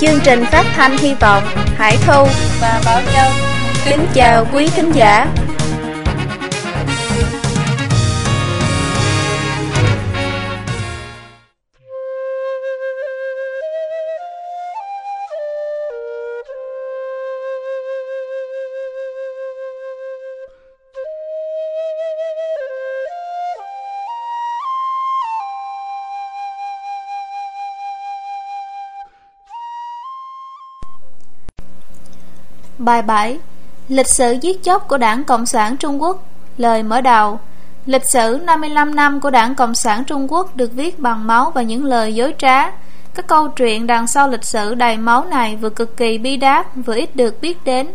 Chương trình phát thanh hy vọng, Hải Thu và Bảo Châu kính chào quý thính giả. Bài 7 Lịch sử giết chóc của Đảng Cộng sản Trung Quốc. Lời mở đầu. Lịch sử 55 năm của Đảng Cộng sản Trung Quốc được viết bằng máu và những lời dối trá. Các câu chuyện đằng sau lịch sử đầy máu này vừa cực kỳ bi đát, vừa ít được biết đến.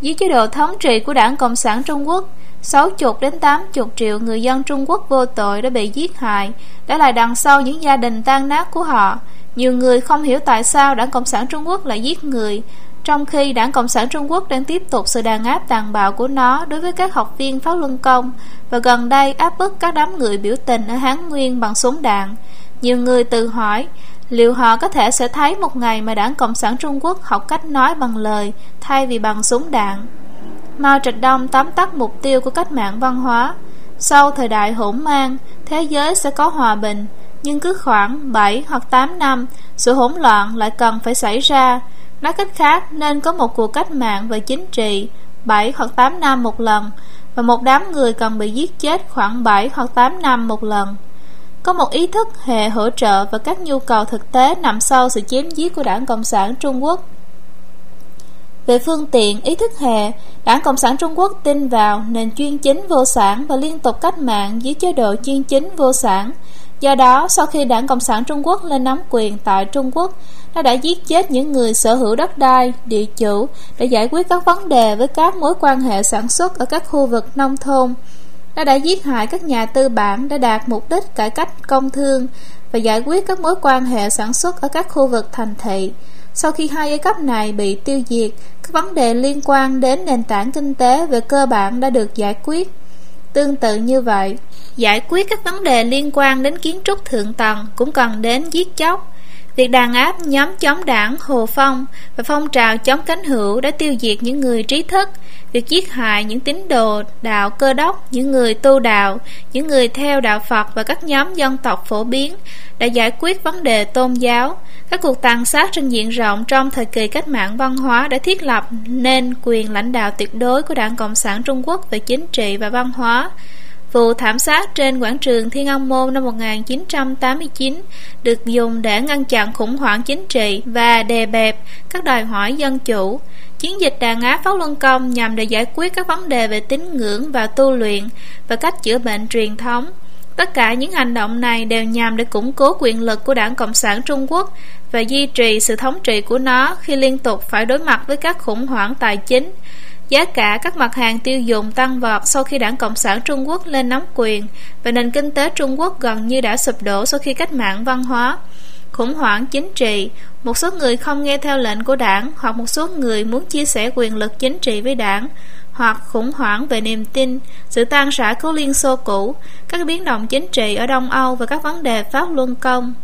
Dưới chế độ thống trị của Đảng Cộng sản Trung Quốc 60 đến 80 triệu người dân Trung Quốc vô tội đã bị giết hại. Đã là đằng sau những gia đình tan nát của họ. Nhiều người không hiểu tại sao Đảng Cộng sản Trung Quốc lại giết người trong khi Đảng Cộng sản Trung Quốc đang tiếp tục sự đàn áp tàn bạo của nó đối với các học viên Pháp Luân Công và gần đây áp bức các đám người biểu tình ở Hán Nguyên bằng súng đạn. Nhiều người tự hỏi liệu họ có thể sẽ thấy một ngày mà Đảng Cộng sản Trung Quốc học cách nói bằng lời thay vì bằng súng đạn. Mao Trạch Đông tóm tắt mục tiêu của cách mạng văn hóa. Sau thời đại hỗn mang, thế giới sẽ có hòa bình, nhưng cứ khoảng 7 hoặc 8 năm, sự hỗn loạn lại cần phải xảy ra Nói cách khác nên có một cuộc cách mạng về chính trị 7 hoặc 8 năm một lần Và một đám người cần bị giết chết khoảng 7 hoặc 8 năm một lần Có một ý thức hệ hỗ trợ và các nhu cầu thực tế nằm sau sự chém giết của đảng Cộng sản Trung Quốc về phương tiện ý thức hệ, Đảng Cộng sản Trung Quốc tin vào nền chuyên chính vô sản và liên tục cách mạng dưới chế độ chuyên chính vô sản. Do đó, sau khi Đảng Cộng sản Trung Quốc lên nắm quyền tại Trung Quốc, nó đã giết chết những người sở hữu đất đai, địa chủ để giải quyết các vấn đề với các mối quan hệ sản xuất ở các khu vực nông thôn. Nó đã giết hại các nhà tư bản để đạt mục đích cải cách công thương và giải quyết các mối quan hệ sản xuất ở các khu vực thành thị. Sau khi hai giai cấp này bị tiêu diệt, các vấn đề liên quan đến nền tảng kinh tế về cơ bản đã được giải quyết. Tương tự như vậy, giải quyết các vấn đề liên quan đến kiến trúc thượng tầng cũng cần đến giết chóc. Việc đàn áp nhóm chống đảng Hồ Phong và phong trào chống cánh hữu đã tiêu diệt những người trí thức, việc giết hại những tín đồ đạo cơ đốc, những người tu đạo, những người theo đạo Phật và các nhóm dân tộc phổ biến đã giải quyết vấn đề tôn giáo. Các cuộc tàn sát trên diện rộng trong thời kỳ cách mạng văn hóa đã thiết lập nên quyền lãnh đạo tuyệt đối của Đảng Cộng sản Trung Quốc về chính trị và văn hóa. Vụ thảm sát trên quảng trường Thiên Ông Môn năm 1989 được dùng để ngăn chặn khủng hoảng chính trị và đè bẹp các đòi hỏi dân chủ. Chiến dịch đàn áp Pháp Luân Công nhằm để giải quyết các vấn đề về tín ngưỡng và tu luyện và cách chữa bệnh truyền thống. Tất cả những hành động này đều nhằm để củng cố quyền lực của Đảng Cộng sản Trung Quốc và duy trì sự thống trị của nó khi liên tục phải đối mặt với các khủng hoảng tài chính, Giá cả các mặt hàng tiêu dùng tăng vọt sau khi đảng Cộng sản Trung Quốc lên nắm quyền và nền kinh tế Trung Quốc gần như đã sụp đổ sau khi cách mạng văn hóa. Khủng hoảng chính trị, một số người không nghe theo lệnh của đảng hoặc một số người muốn chia sẻ quyền lực chính trị với đảng hoặc khủng hoảng về niềm tin, sự tan rã của Liên Xô cũ, các biến động chính trị ở Đông Âu và các vấn đề Pháp Luân Công.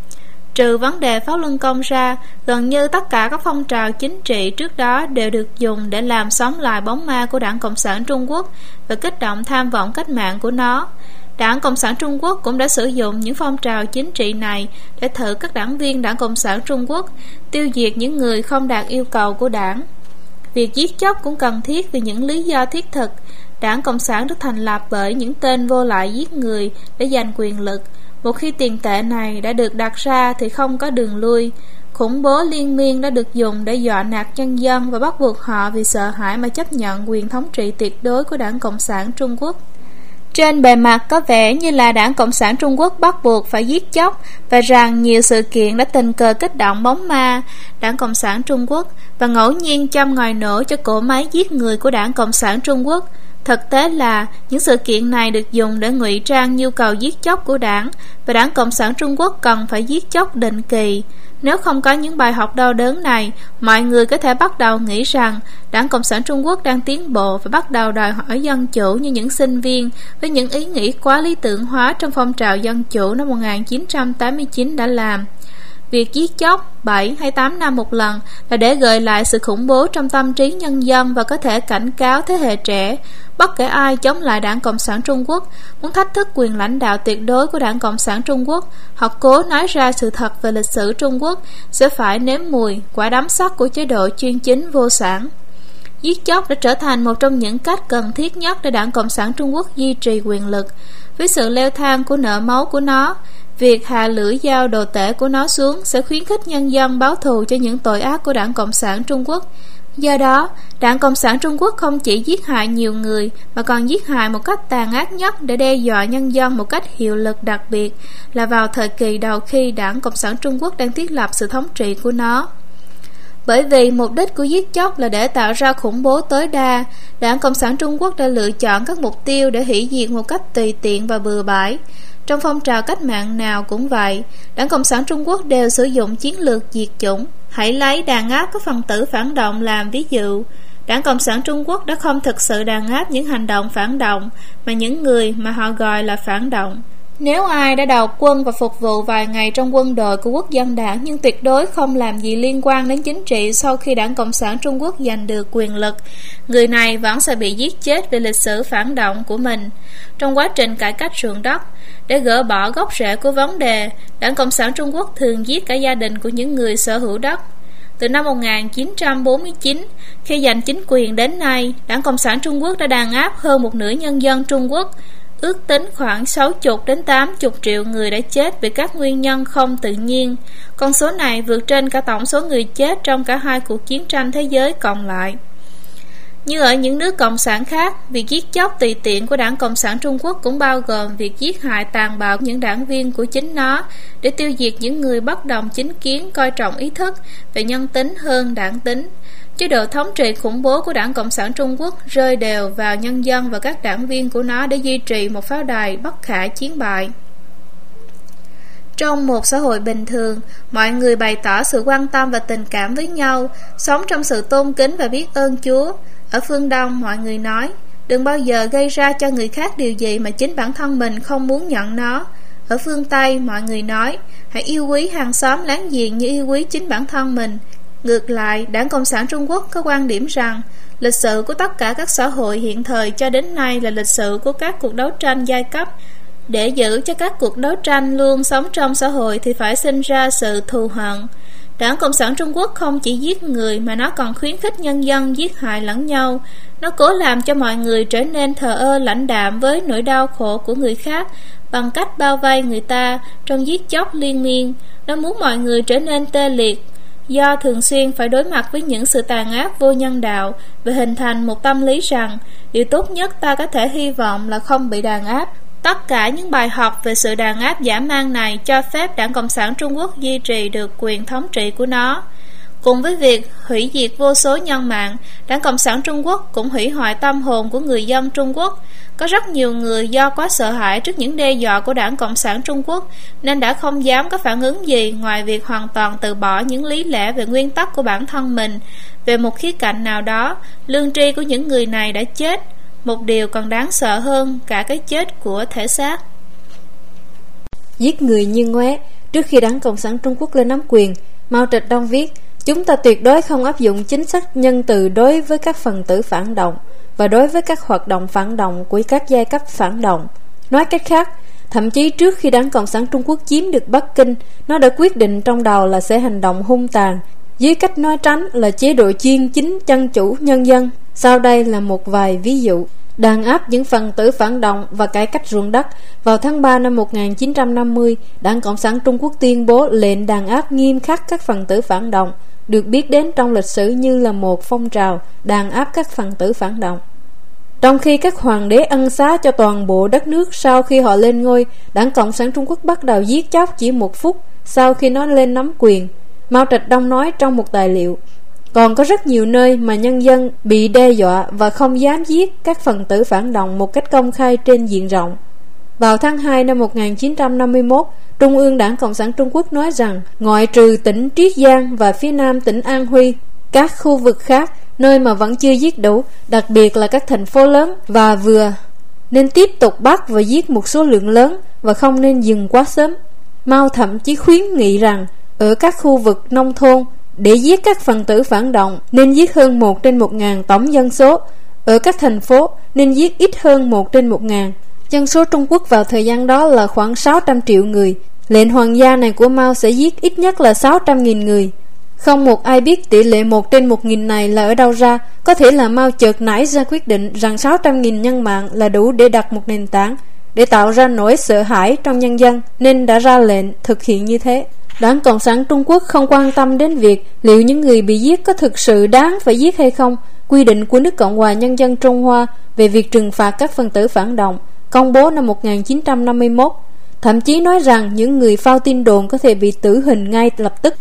Trừ vấn đề pháo Luân Công ra, gần như tất cả các phong trào chính trị trước đó đều được dùng để làm sống lại bóng ma của Đảng Cộng sản Trung Quốc và kích động tham vọng cách mạng của nó. Đảng Cộng sản Trung Quốc cũng đã sử dụng những phong trào chính trị này để thử các đảng viên Đảng Cộng sản Trung Quốc, tiêu diệt những người không đạt yêu cầu của đảng. Việc giết chóc cũng cần thiết vì những lý do thiết thực. Đảng Cộng sản được thành lập bởi những tên vô lại giết người để giành quyền lực, một khi tiền tệ này đã được đặt ra thì không có đường lui. Khủng bố liên miên đã được dùng để dọa nạt nhân dân và bắt buộc họ vì sợ hãi mà chấp nhận quyền thống trị tuyệt đối của đảng Cộng sản Trung Quốc. Trên bề mặt có vẻ như là đảng Cộng sản Trung Quốc bắt buộc phải giết chóc và rằng nhiều sự kiện đã tình cờ kích động bóng ma đảng Cộng sản Trung Quốc và ngẫu nhiên châm ngòi nổ cho cỗ máy giết người của đảng Cộng sản Trung Quốc Thực tế là những sự kiện này được dùng để ngụy trang nhu cầu giết chóc của đảng và đảng Cộng sản Trung Quốc cần phải giết chóc định kỳ. Nếu không có những bài học đau đớn này, mọi người có thể bắt đầu nghĩ rằng đảng Cộng sản Trung Quốc đang tiến bộ và bắt đầu đòi hỏi dân chủ như những sinh viên với những ý nghĩ quá lý tưởng hóa trong phong trào dân chủ năm 1989 đã làm. Việc giết chóc 7 hay 8 năm một lần là để gợi lại sự khủng bố trong tâm trí nhân dân và có thể cảnh cáo thế hệ trẻ bất kể ai chống lại đảng Cộng sản Trung Quốc, muốn thách thức quyền lãnh đạo tuyệt đối của đảng Cộng sản Trung Quốc hoặc cố nói ra sự thật về lịch sử Trung Quốc sẽ phải nếm mùi quả đấm sắt của chế độ chuyên chính vô sản. Giết chóc đã trở thành một trong những cách cần thiết nhất để đảng Cộng sản Trung Quốc duy trì quyền lực. Với sự leo thang của nợ máu của nó, việc hạ lưỡi dao đồ tể của nó xuống sẽ khuyến khích nhân dân báo thù cho những tội ác của đảng Cộng sản Trung Quốc. Do đó, đảng Cộng sản Trung Quốc không chỉ giết hại nhiều người mà còn giết hại một cách tàn ác nhất để đe dọa nhân dân một cách hiệu lực đặc biệt là vào thời kỳ đầu khi đảng Cộng sản Trung Quốc đang thiết lập sự thống trị của nó. Bởi vì mục đích của giết chóc là để tạo ra khủng bố tối đa, Đảng Cộng sản Trung Quốc đã lựa chọn các mục tiêu để hủy diệt một cách tùy tiện và bừa bãi. Trong phong trào cách mạng nào cũng vậy, Đảng Cộng sản Trung Quốc đều sử dụng chiến lược diệt chủng. Hãy lấy đàn áp các phần tử phản động làm ví dụ. Đảng Cộng sản Trung Quốc đã không thực sự đàn áp những hành động phản động, mà những người mà họ gọi là phản động. Nếu ai đã đầu quân và phục vụ vài ngày trong quân đội của quốc dân đảng nhưng tuyệt đối không làm gì liên quan đến chính trị sau khi đảng Cộng sản Trung Quốc giành được quyền lực, người này vẫn sẽ bị giết chết vì lịch sử phản động của mình. Trong quá trình cải cách ruộng đất, để gỡ bỏ gốc rễ của vấn đề, đảng Cộng sản Trung Quốc thường giết cả gia đình của những người sở hữu đất. Từ năm 1949, khi giành chính quyền đến nay, đảng Cộng sản Trung Quốc đã đàn áp hơn một nửa nhân dân Trung Quốc, ước tính khoảng 60 đến 80 triệu người đã chết vì các nguyên nhân không tự nhiên. Con số này vượt trên cả tổng số người chết trong cả hai cuộc chiến tranh thế giới còn lại. Như ở những nước cộng sản khác, việc giết chóc tùy tiện của đảng Cộng sản Trung Quốc cũng bao gồm việc giết hại tàn bạo những đảng viên của chính nó để tiêu diệt những người bất đồng chính kiến coi trọng ý thức về nhân tính hơn đảng tính. Chế độ thống trị khủng bố của đảng Cộng sản Trung Quốc rơi đều vào nhân dân và các đảng viên của nó để duy trì một pháo đài bất khả chiến bại. Trong một xã hội bình thường, mọi người bày tỏ sự quan tâm và tình cảm với nhau, sống trong sự tôn kính và biết ơn Chúa. Ở phương Đông, mọi người nói, đừng bao giờ gây ra cho người khác điều gì mà chính bản thân mình không muốn nhận nó. Ở phương Tây, mọi người nói, hãy yêu quý hàng xóm láng giềng như yêu quý chính bản thân mình. Ngược lại, Đảng Cộng sản Trung Quốc có quan điểm rằng lịch sử của tất cả các xã hội hiện thời cho đến nay là lịch sử của các cuộc đấu tranh giai cấp. Để giữ cho các cuộc đấu tranh luôn sống trong xã hội thì phải sinh ra sự thù hận. Đảng Cộng sản Trung Quốc không chỉ giết người mà nó còn khuyến khích nhân dân giết hại lẫn nhau. Nó cố làm cho mọi người trở nên thờ ơ lãnh đạm với nỗi đau khổ của người khác bằng cách bao vây người ta trong giết chóc liên miên. Nó muốn mọi người trở nên tê liệt, do thường xuyên phải đối mặt với những sự tàn ác vô nhân đạo và hình thành một tâm lý rằng điều tốt nhất ta có thể hy vọng là không bị đàn áp. Tất cả những bài học về sự đàn áp giả man này cho phép Đảng Cộng sản Trung Quốc duy trì được quyền thống trị của nó. Cùng với việc hủy diệt vô số nhân mạng, Đảng Cộng sản Trung Quốc cũng hủy hoại tâm hồn của người dân Trung Quốc. Có rất nhiều người do quá sợ hãi trước những đe dọa của Đảng Cộng sản Trung Quốc nên đã không dám có phản ứng gì ngoài việc hoàn toàn từ bỏ những lý lẽ về nguyên tắc của bản thân mình. Về một khía cạnh nào đó, lương tri của những người này đã chết. Một điều còn đáng sợ hơn cả cái chết của thể xác. Giết người như ngoé Trước khi Đảng Cộng sản Trung Quốc lên nắm quyền, Mao Trạch Đông viết Chúng ta tuyệt đối không áp dụng chính sách nhân từ đối với các phần tử phản động và đối với các hoạt động phản động của các giai cấp phản động. Nói cách khác, thậm chí trước khi Đảng Cộng sản Trung Quốc chiếm được Bắc Kinh, nó đã quyết định trong đầu là sẽ hành động hung tàn, dưới cách nói tránh là chế độ chuyên chính chân chủ nhân dân. Sau đây là một vài ví dụ. Đàn áp những phần tử phản động và cải cách ruộng đất Vào tháng 3 năm 1950 Đảng Cộng sản Trung Quốc tuyên bố lệnh đàn áp nghiêm khắc các phần tử phản động được biết đến trong lịch sử như là một phong trào đàn áp các phần tử phản động. Trong khi các hoàng đế ân xá cho toàn bộ đất nước sau khi họ lên ngôi, Đảng Cộng sản Trung Quốc bắt đầu giết chóc chỉ một phút sau khi nó lên nắm quyền. Mao Trạch Đông nói trong một tài liệu, còn có rất nhiều nơi mà nhân dân bị đe dọa và không dám giết các phần tử phản động một cách công khai trên diện rộng. Vào tháng 2 năm 1951, Trung ương Đảng Cộng sản Trung Quốc nói rằng ngoại trừ tỉnh Triết Giang và phía nam tỉnh An Huy, các khu vực khác nơi mà vẫn chưa giết đủ, đặc biệt là các thành phố lớn và vừa, nên tiếp tục bắt và giết một số lượng lớn và không nên dừng quá sớm. Mao thậm chí khuyến nghị rằng ở các khu vực nông thôn để giết các phần tử phản động nên giết hơn 1 trên 1 ngàn tổng dân số. Ở các thành phố nên giết ít hơn 1 trên 1 ngàn. Dân số Trung Quốc vào thời gian đó là khoảng 600 triệu người. Lệnh hoàng gia này của Mao sẽ giết ít nhất là 600.000 người. Không một ai biết tỷ lệ 1 trên 1.000 này là ở đâu ra. Có thể là Mao chợt nảy ra quyết định rằng 600.000 nhân mạng là đủ để đặt một nền tảng, để tạo ra nỗi sợ hãi trong nhân dân, nên đã ra lệnh thực hiện như thế. Đảng Cộng sản Trung Quốc không quan tâm đến việc liệu những người bị giết có thực sự đáng phải giết hay không. Quy định của nước Cộng hòa Nhân dân Trung Hoa về việc trừng phạt các phần tử phản động, công bố năm 1951, thậm chí nói rằng những người phao tin đồn có thể bị tử hình ngay lập tức.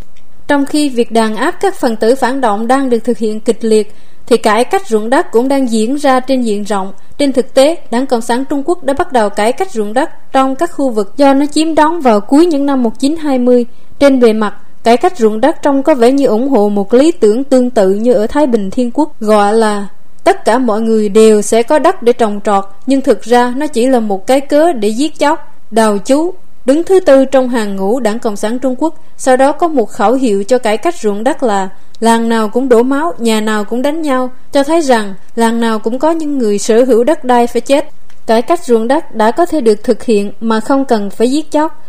Trong khi việc đàn áp các phần tử phản động đang được thực hiện kịch liệt, thì cải cách ruộng đất cũng đang diễn ra trên diện rộng. Trên thực tế, Đảng Cộng sản Trung Quốc đã bắt đầu cải cách ruộng đất trong các khu vực do nó chiếm đóng vào cuối những năm 1920. Trên bề mặt, cải cách ruộng đất trông có vẻ như ủng hộ một lý tưởng tương tự như ở Thái Bình Thiên Quốc, gọi là tất cả mọi người đều sẽ có đất để trồng trọt, nhưng thực ra nó chỉ là một cái cớ để giết chóc, đào chú. Đứng thứ tư trong hàng ngũ Đảng Cộng sản Trung Quốc, sau đó có một khẩu hiệu cho cải cách ruộng đất là làng nào cũng đổ máu, nhà nào cũng đánh nhau, cho thấy rằng làng nào cũng có những người sở hữu đất đai phải chết. Cải cách ruộng đất đã có thể được thực hiện mà không cần phải giết chóc.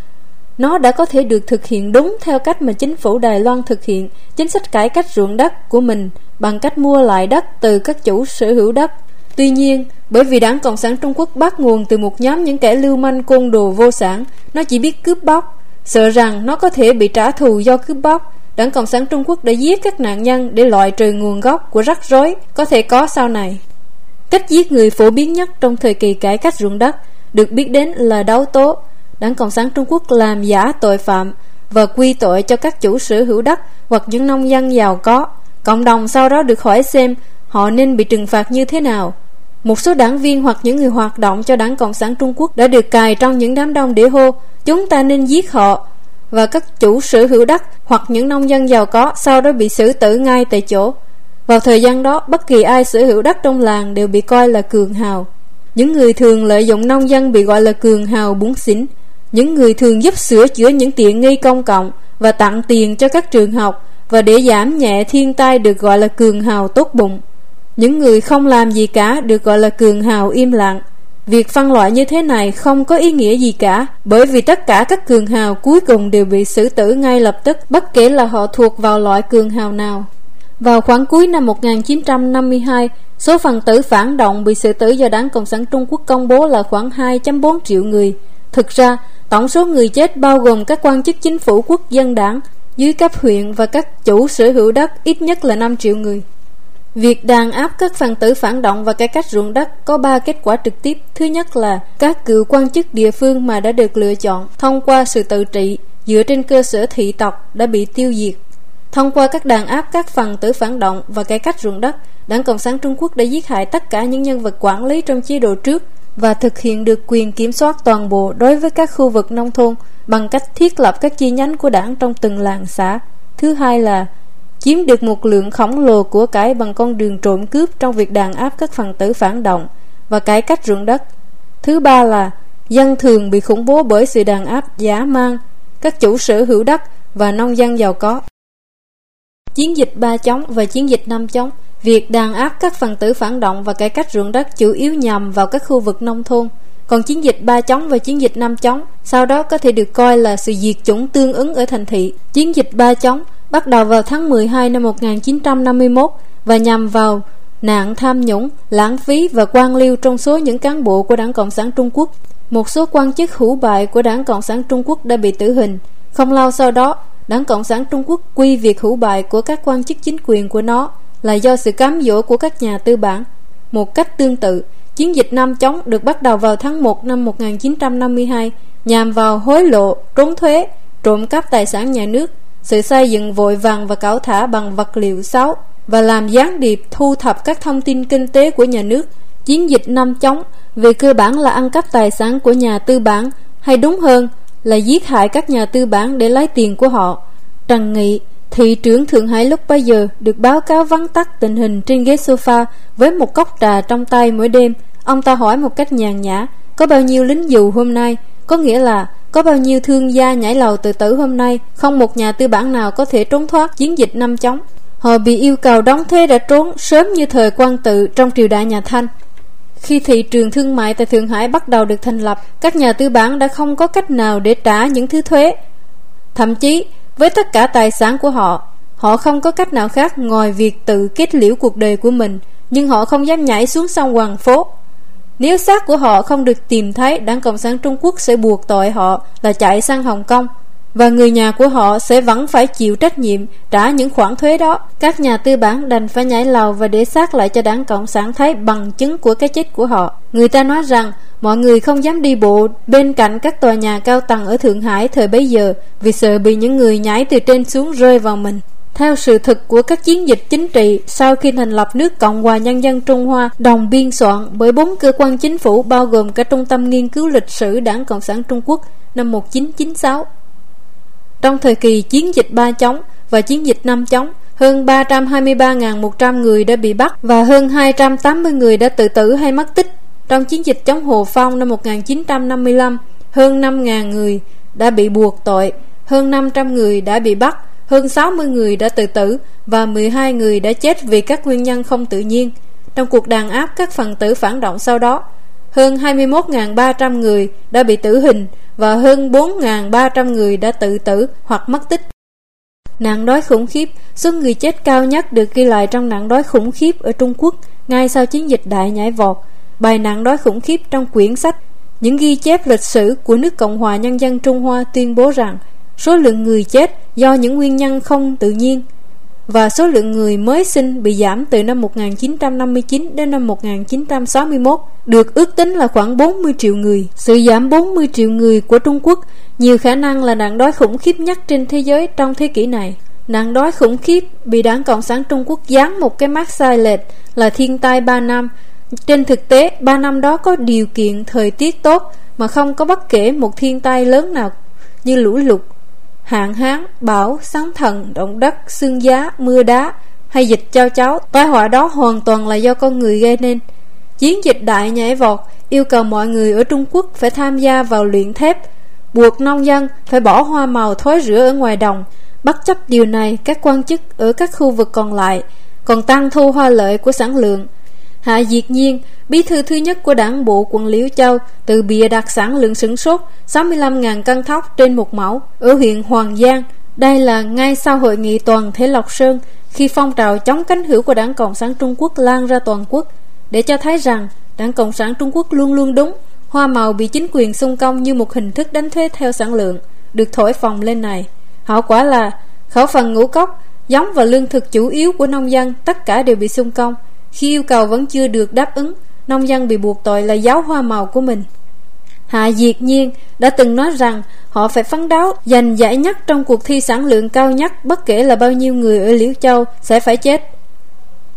Nó đã có thể được thực hiện đúng theo cách mà chính phủ Đài Loan thực hiện chính sách cải cách ruộng đất của mình bằng cách mua lại đất từ các chủ sở hữu đất. Tuy nhiên, bởi vì đảng Cộng sản Trung Quốc bắt nguồn từ một nhóm những kẻ lưu manh côn đồ vô sản, nó chỉ biết cướp bóc, sợ rằng nó có thể bị trả thù do cướp bóc. Đảng Cộng sản Trung Quốc đã giết các nạn nhân để loại trừ nguồn gốc của rắc rối có thể có sau này. Cách giết người phổ biến nhất trong thời kỳ cải cách ruộng đất được biết đến là đấu tố Đảng Cộng sản Trung Quốc làm giả tội phạm và quy tội cho các chủ sở hữu đất hoặc những nông dân giàu có. Cộng đồng sau đó được hỏi xem họ nên bị trừng phạt như thế nào. Một số đảng viên hoặc những người hoạt động cho Đảng Cộng sản Trung Quốc đã được cài trong những đám đông để hô chúng ta nên giết họ và các chủ sở hữu đất hoặc những nông dân giàu có sau đó bị xử tử ngay tại chỗ. Vào thời gian đó, bất kỳ ai sở hữu đất trong làng đều bị coi là cường hào. Những người thường lợi dụng nông dân bị gọi là cường hào bún xỉn những người thường giúp sửa chữa những tiện nghi công cộng và tặng tiền cho các trường học và để giảm nhẹ thiên tai được gọi là cường hào tốt bụng. Những người không làm gì cả được gọi là cường hào im lặng. Việc phân loại như thế này không có ý nghĩa gì cả bởi vì tất cả các cường hào cuối cùng đều bị xử tử ngay lập tức bất kể là họ thuộc vào loại cường hào nào. Vào khoảng cuối năm 1952, số phần tử phản động bị xử tử do Đảng Cộng sản Trung Quốc công bố là khoảng 2.4 triệu người. Thực ra, Tổng số người chết bao gồm các quan chức chính phủ quốc dân đảng dưới cấp huyện và các chủ sở hữu đất ít nhất là 5 triệu người. Việc đàn áp các phần tử phản động và cải cách ruộng đất có ba kết quả trực tiếp. Thứ nhất là các cựu quan chức địa phương mà đã được lựa chọn thông qua sự tự trị dựa trên cơ sở thị tộc đã bị tiêu diệt. Thông qua các đàn áp các phần tử phản động và cải cách ruộng đất, Đảng Cộng sản Trung Quốc đã giết hại tất cả những nhân vật quản lý trong chế độ trước và thực hiện được quyền kiểm soát toàn bộ đối với các khu vực nông thôn bằng cách thiết lập các chi nhánh của đảng trong từng làng xã. Thứ hai là chiếm được một lượng khổng lồ của cải bằng con đường trộm cướp trong việc đàn áp các phần tử phản động và cải cách ruộng đất. Thứ ba là, dân thường bị khủng bố bởi sự đàn áp giả mang các chủ sở hữu đất và nông dân giàu có. Chiến dịch ba chống và chiến dịch năm chống, Việc đàn áp các phần tử phản động và cải cách ruộng đất chủ yếu nhằm vào các khu vực nông thôn. Còn chiến dịch ba chống và chiến dịch năm chống, sau đó có thể được coi là sự diệt chủng tương ứng ở thành thị. Chiến dịch ba chống bắt đầu vào tháng 12 năm 1951 và nhằm vào nạn tham nhũng, lãng phí và quan liêu trong số những cán bộ của Đảng Cộng sản Trung Quốc. Một số quan chức hữu bại của Đảng Cộng sản Trung Quốc đã bị tử hình. Không lâu sau đó, Đảng Cộng sản Trung Quốc quy việc hữu bại của các quan chức chính quyền của nó là do sự cám dỗ của các nhà tư bản. Một cách tương tự, chiến dịch Nam chống được bắt đầu vào tháng 1 năm 1952 nhằm vào hối lộ, trốn thuế, trộm cắp tài sản nhà nước, sự xây dựng vội vàng và cảo thả bằng vật liệu xấu và làm gián điệp thu thập các thông tin kinh tế của nhà nước. Chiến dịch Năm chống về cơ bản là ăn cắp tài sản của nhà tư bản hay đúng hơn là giết hại các nhà tư bản để lấy tiền của họ. Trần Nghị Thị trưởng Thượng Hải lúc bấy giờ được báo cáo vắn tắt tình hình trên ghế sofa với một cốc trà trong tay mỗi đêm. Ông ta hỏi một cách nhàn nhã, có bao nhiêu lính dù hôm nay? Có nghĩa là có bao nhiêu thương gia nhảy lầu tự tử hôm nay Không một nhà tư bản nào có thể trốn thoát chiến dịch năm chóng Họ bị yêu cầu đóng thuế đã trốn sớm như thời quan tự trong triều đại nhà Thanh khi thị trường thương mại tại Thượng Hải bắt đầu được thành lập, các nhà tư bản đã không có cách nào để trả những thứ thuế. Thậm chí, với tất cả tài sản của họ, họ không có cách nào khác ngoài việc tự kết liễu cuộc đời của mình, nhưng họ không dám nhảy xuống sông Hoàng Phố. Nếu xác của họ không được tìm thấy, Đảng Cộng sản Trung Quốc sẽ buộc tội họ là chạy sang Hồng Kông và người nhà của họ sẽ vẫn phải chịu trách nhiệm trả những khoản thuế đó. Các nhà tư bản đành phải nhảy lầu và để xác lại cho đảng Cộng sản thấy bằng chứng của cái chết của họ. Người ta nói rằng mọi người không dám đi bộ bên cạnh các tòa nhà cao tầng ở Thượng Hải thời bấy giờ vì sợ bị những người nhảy từ trên xuống rơi vào mình. Theo sự thực của các chiến dịch chính trị sau khi thành lập nước Cộng hòa Nhân dân Trung Hoa đồng biên soạn bởi bốn cơ quan chính phủ bao gồm cả Trung tâm Nghiên cứu Lịch sử Đảng Cộng sản Trung Quốc năm 1996. Trong thời kỳ chiến dịch ba chống và chiến dịch năm chống, hơn 323.100 người đã bị bắt và hơn 280 người đã tự tử hay mất tích. Trong chiến dịch chống Hồ Phong năm 1955, hơn 5.000 người đã bị buộc tội, hơn 500 người đã bị bắt, hơn 60 người đã tự tử và 12 người đã chết vì các nguyên nhân không tự nhiên. Trong cuộc đàn áp các phần tử phản động sau đó, hơn 21.300 người đã bị tử hình và hơn 4.300 người đã tự tử hoặc mất tích. Nạn đói khủng khiếp, số người chết cao nhất được ghi lại trong nạn đói khủng khiếp ở Trung Quốc ngay sau chiến dịch đại nhảy vọt. Bài nạn đói khủng khiếp trong quyển sách Những ghi chép lịch sử của nước Cộng hòa Nhân dân Trung Hoa tuyên bố rằng số lượng người chết do những nguyên nhân không tự nhiên và số lượng người mới sinh bị giảm từ năm 1959 đến năm 1961 được ước tính là khoảng 40 triệu người. Sự giảm 40 triệu người của Trung Quốc nhiều khả năng là nạn đói khủng khiếp nhất trên thế giới trong thế kỷ này. Nạn đói khủng khiếp bị đảng Cộng sản Trung Quốc dán một cái mát sai lệch là thiên tai 3 năm. Trên thực tế, 3 năm đó có điều kiện thời tiết tốt mà không có bất kể một thiên tai lớn nào như lũ lụt, hạn hán, bão, sóng thần, động đất, xương giá, mưa đá hay dịch cho cháu. Tai họa đó hoàn toàn là do con người gây nên. Chiến dịch đại nhảy vọt yêu cầu mọi người ở Trung Quốc phải tham gia vào luyện thép, buộc nông dân phải bỏ hoa màu thối rữa ở ngoài đồng. Bất chấp điều này, các quan chức ở các khu vực còn lại còn tăng thu hoa lợi của sản lượng. Hạ Diệt Nhiên, bí thư thứ nhất của đảng bộ quận Liễu Châu, từ bìa đặt sản lượng sửng sốt 65.000 cân thóc trên một mẫu ở huyện Hoàng Giang. Đây là ngay sau hội nghị toàn thể Lộc Sơn khi phong trào chống cánh hữu của đảng Cộng sản Trung Quốc lan ra toàn quốc để cho thấy rằng đảng Cộng sản Trung Quốc luôn luôn đúng. Hoa màu bị chính quyền xung công như một hình thức đánh thuế theo sản lượng, được thổi phồng lên này. Hậu quả là khẩu phần ngũ cốc, giống và lương thực chủ yếu của nông dân tất cả đều bị xung công. Khi yêu cầu vẫn chưa được đáp ứng, nông dân bị buộc tội là giáo hoa màu của mình. Hạ Diệt Nhiên đã từng nói rằng họ phải phấn đấu giành giải nhất trong cuộc thi sản lượng cao nhất bất kể là bao nhiêu người ở Liễu Châu sẽ phải chết.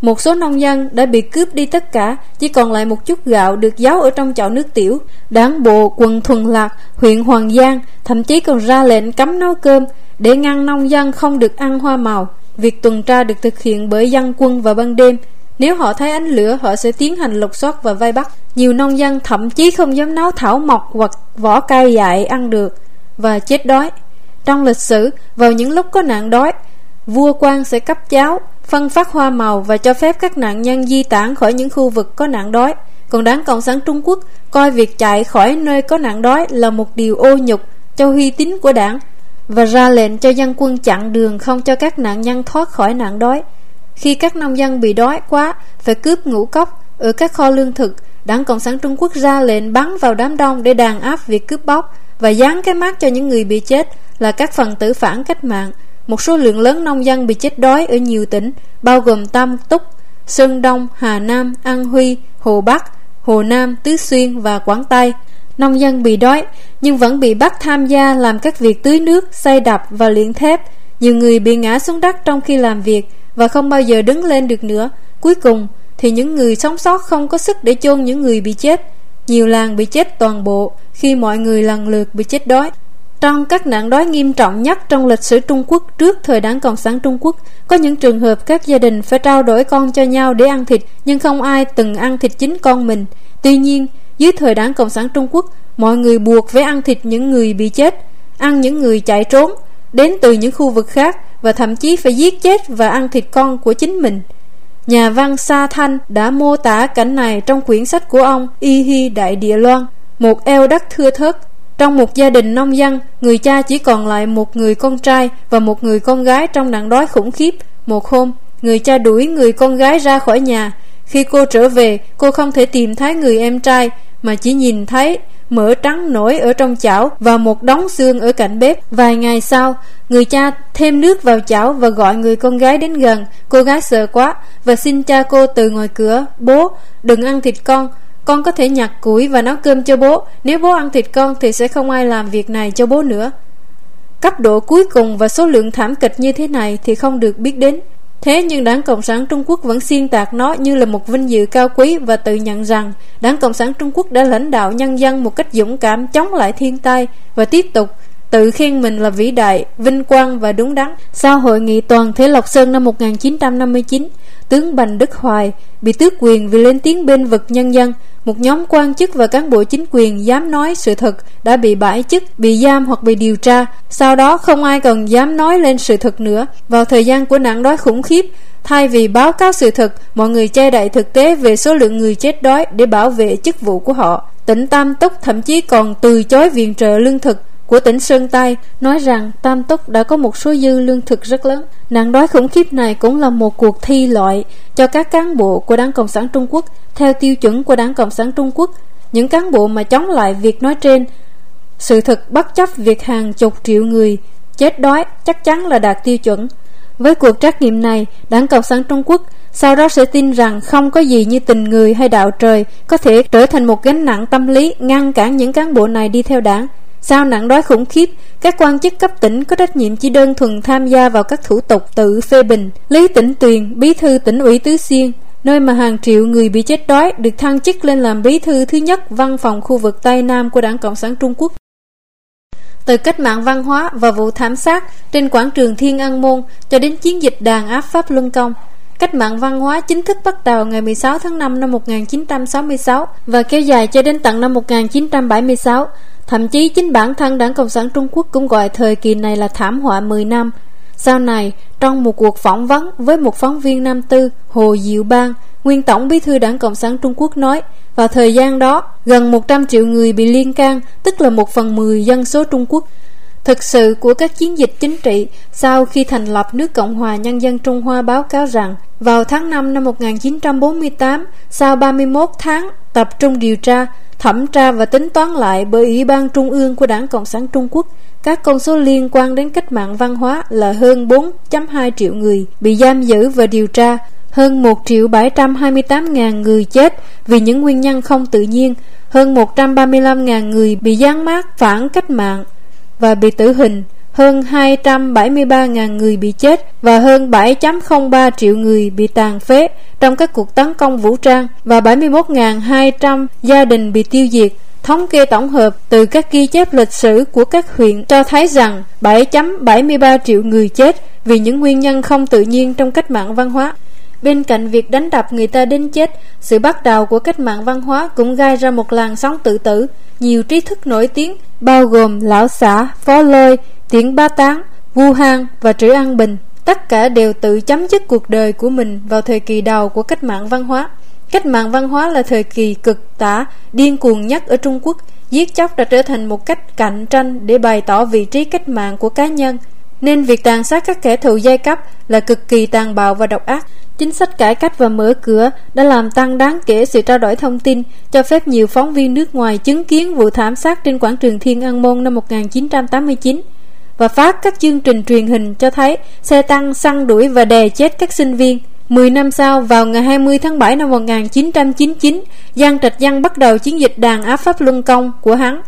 Một số nông dân đã bị cướp đi tất cả, chỉ còn lại một chút gạo được giấu ở trong chậu nước tiểu. Đảng bộ quận Thuần Lạc, huyện Hoàng Giang thậm chí còn ra lệnh cấm nấu cơm để ngăn nông dân không được ăn hoa màu. Việc tuần tra được thực hiện bởi dân quân vào ban đêm. Nếu họ thấy ánh lửa, họ sẽ tiến hành lục soát và vây bắt. Nhiều nông dân thậm chí không dám nấu thảo mộc hoặc vỏ cây dại ăn được và chết đói. Trong lịch sử, vào những lúc có nạn đói, vua quan sẽ cấp cháo phân phát hoa màu và cho phép các nạn nhân di tản khỏi những khu vực có nạn đói. Còn đảng Cộng sản Trung Quốc coi việc chạy khỏi nơi có nạn đói là một điều ô nhục cho uy tín của đảng và ra lệnh cho dân quân chặn đường không cho các nạn nhân thoát khỏi nạn đói. Khi các nông dân bị đói quá, phải cướp ngũ cốc ở các kho lương thực, đảng Cộng sản Trung Quốc ra lệnh bắn vào đám đông để đàn áp việc cướp bóc và dán cái mát cho những người bị chết là các phần tử phản cách mạng một số lượng lớn nông dân bị chết đói ở nhiều tỉnh, bao gồm Tam Túc, Sơn Đông, Hà Nam, An Huy, Hồ Bắc, Hồ Nam, Tứ Xuyên và Quảng Tây. Nông dân bị đói nhưng vẫn bị bắt tham gia làm các việc tưới nước, xây đập và luyện thép. Nhiều người bị ngã xuống đất trong khi làm việc và không bao giờ đứng lên được nữa. Cuối cùng thì những người sống sót không có sức để chôn những người bị chết. Nhiều làng bị chết toàn bộ khi mọi người lần lượt bị chết đói. Trong các nạn đói nghiêm trọng nhất trong lịch sử Trung Quốc trước thời đảng Cộng sản Trung Quốc, có những trường hợp các gia đình phải trao đổi con cho nhau để ăn thịt, nhưng không ai từng ăn thịt chính con mình. Tuy nhiên, dưới thời đảng Cộng sản Trung Quốc, mọi người buộc phải ăn thịt những người bị chết, ăn những người chạy trốn, đến từ những khu vực khác và thậm chí phải giết chết và ăn thịt con của chính mình. Nhà văn Sa Thanh đã mô tả cảnh này trong quyển sách của ông Y Hi Đại Địa Loan, một eo đất thưa thớt. Trong một gia đình nông dân, người cha chỉ còn lại một người con trai và một người con gái trong nạn đói khủng khiếp. Một hôm, người cha đuổi người con gái ra khỏi nhà. Khi cô trở về, cô không thể tìm thấy người em trai, mà chỉ nhìn thấy mỡ trắng nổi ở trong chảo và một đống xương ở cạnh bếp. Vài ngày sau, người cha thêm nước vào chảo và gọi người con gái đến gần. Cô gái sợ quá và xin cha cô từ ngoài cửa, bố, đừng ăn thịt con. Con có thể nhặt củi và nấu cơm cho bố. Nếu bố ăn thịt con thì sẽ không ai làm việc này cho bố nữa. Cấp độ cuối cùng và số lượng thảm kịch như thế này thì không được biết đến. Thế nhưng Đảng Cộng sản Trung Quốc vẫn xuyên tạc nó như là một vinh dự cao quý và tự nhận rằng Đảng Cộng sản Trung Quốc đã lãnh đạo nhân dân một cách dũng cảm chống lại thiên tai và tiếp tục tự khen mình là vĩ đại, vinh quang và đúng đắn. Sau hội nghị toàn thế Lộc Sơn năm 1959, tướng Bành Đức Hoài bị tước quyền vì lên tiếng bên vực nhân dân, một nhóm quan chức và cán bộ chính quyền dám nói sự thật đã bị bãi chức, bị giam hoặc bị điều tra. Sau đó không ai còn dám nói lên sự thật nữa. Vào thời gian của nạn đói khủng khiếp, thay vì báo cáo sự thật, mọi người che đậy thực tế về số lượng người chết đói để bảo vệ chức vụ của họ. Tỉnh Tam Túc thậm chí còn từ chối viện trợ lương thực của tỉnh Sơn Tây nói rằng Tam Túc đã có một số dư lương thực rất lớn. Nạn đói khủng khiếp này cũng là một cuộc thi loại cho các cán bộ của Đảng Cộng sản Trung Quốc theo tiêu chuẩn của Đảng Cộng sản Trung Quốc. Những cán bộ mà chống lại việc nói trên, sự thực bất chấp việc hàng chục triệu người chết đói chắc chắn là đạt tiêu chuẩn. Với cuộc trắc nghiệm này, Đảng Cộng sản Trung Quốc sau đó sẽ tin rằng không có gì như tình người hay đạo trời có thể trở thành một gánh nặng tâm lý ngăn cản những cán bộ này đi theo đảng. Sao nặng đói khủng khiếp, các quan chức cấp tỉnh có trách nhiệm chỉ đơn thuần tham gia vào các thủ tục tự phê bình. Lý Tỉnh Tuyền, bí thư tỉnh ủy Tứ Xuyên, nơi mà hàng triệu người bị chết đói được thăng chức lên làm bí thư thứ nhất văn phòng khu vực Tây Nam của Đảng Cộng sản Trung Quốc. Từ cách mạng văn hóa và vụ thảm sát trên quảng trường Thiên An Môn cho đến chiến dịch đàn áp Pháp Luân Công, Cách mạng văn hóa chính thức bắt đầu ngày 16 tháng 5 năm 1966 và kéo dài cho đến tận năm 1976. Thậm chí chính bản thân Đảng Cộng sản Trung Quốc cũng gọi thời kỳ này là thảm họa 10 năm. Sau này, trong một cuộc phỏng vấn với một phóng viên Nam Tư, Hồ Diệu Bang, nguyên tổng bí thư Đảng Cộng sản Trung Quốc nói, vào thời gian đó, gần 100 triệu người bị liên can, tức là một phần 10 dân số Trung Quốc. Thực sự của các chiến dịch chính trị sau khi thành lập nước Cộng hòa Nhân dân Trung Hoa báo cáo rằng vào tháng 5 năm 1948, sau 31 tháng tập trung điều tra, thẩm tra và tính toán lại bởi Ủy ban Trung ương của Đảng Cộng sản Trung Quốc, các con số liên quan đến cách mạng văn hóa là hơn 4.2 triệu người bị giam giữ và điều tra, hơn 1 triệu 728 ngàn người chết vì những nguyên nhân không tự nhiên, hơn 135 ngàn người bị gián mát phản cách mạng và bị tử hình, hơn 273.000 người bị chết và hơn 7.03 triệu người bị tàn phế trong các cuộc tấn công vũ trang và 71.200 gia đình bị tiêu diệt. Thống kê tổng hợp từ các ghi chép lịch sử của các huyện cho thấy rằng 7.73 triệu người chết vì những nguyên nhân không tự nhiên trong cách mạng văn hóa. Bên cạnh việc đánh đập người ta đến chết, sự bắt đầu của cách mạng văn hóa cũng gây ra một làn sóng tự tử. Nhiều trí thức nổi tiếng, bao gồm Lão xã, Phó Lôi, Tiễn Ba Tán, Vu Hang và Trữ An Bình, tất cả đều tự chấm dứt cuộc đời của mình vào thời kỳ đầu của cách mạng văn hóa. Cách mạng văn hóa là thời kỳ cực tả, điên cuồng nhất ở Trung Quốc, giết chóc đã trở thành một cách cạnh tranh để bày tỏ vị trí cách mạng của cá nhân, nên việc tàn sát các kẻ thù giai cấp là cực kỳ tàn bạo và độc ác. Chính sách cải cách và mở cửa đã làm tăng đáng kể sự trao đổi thông tin, cho phép nhiều phóng viên nước ngoài chứng kiến vụ thảm sát trên quảng trường Thiên An Môn năm 1989 và phát các chương trình truyền hình cho thấy xe tăng săn đuổi và đè chết các sinh viên. Mười năm sau, vào ngày 20 tháng 7 năm 1999, Giang Trạch Giang bắt đầu chiến dịch đàn áp Pháp Luân Công của hắn.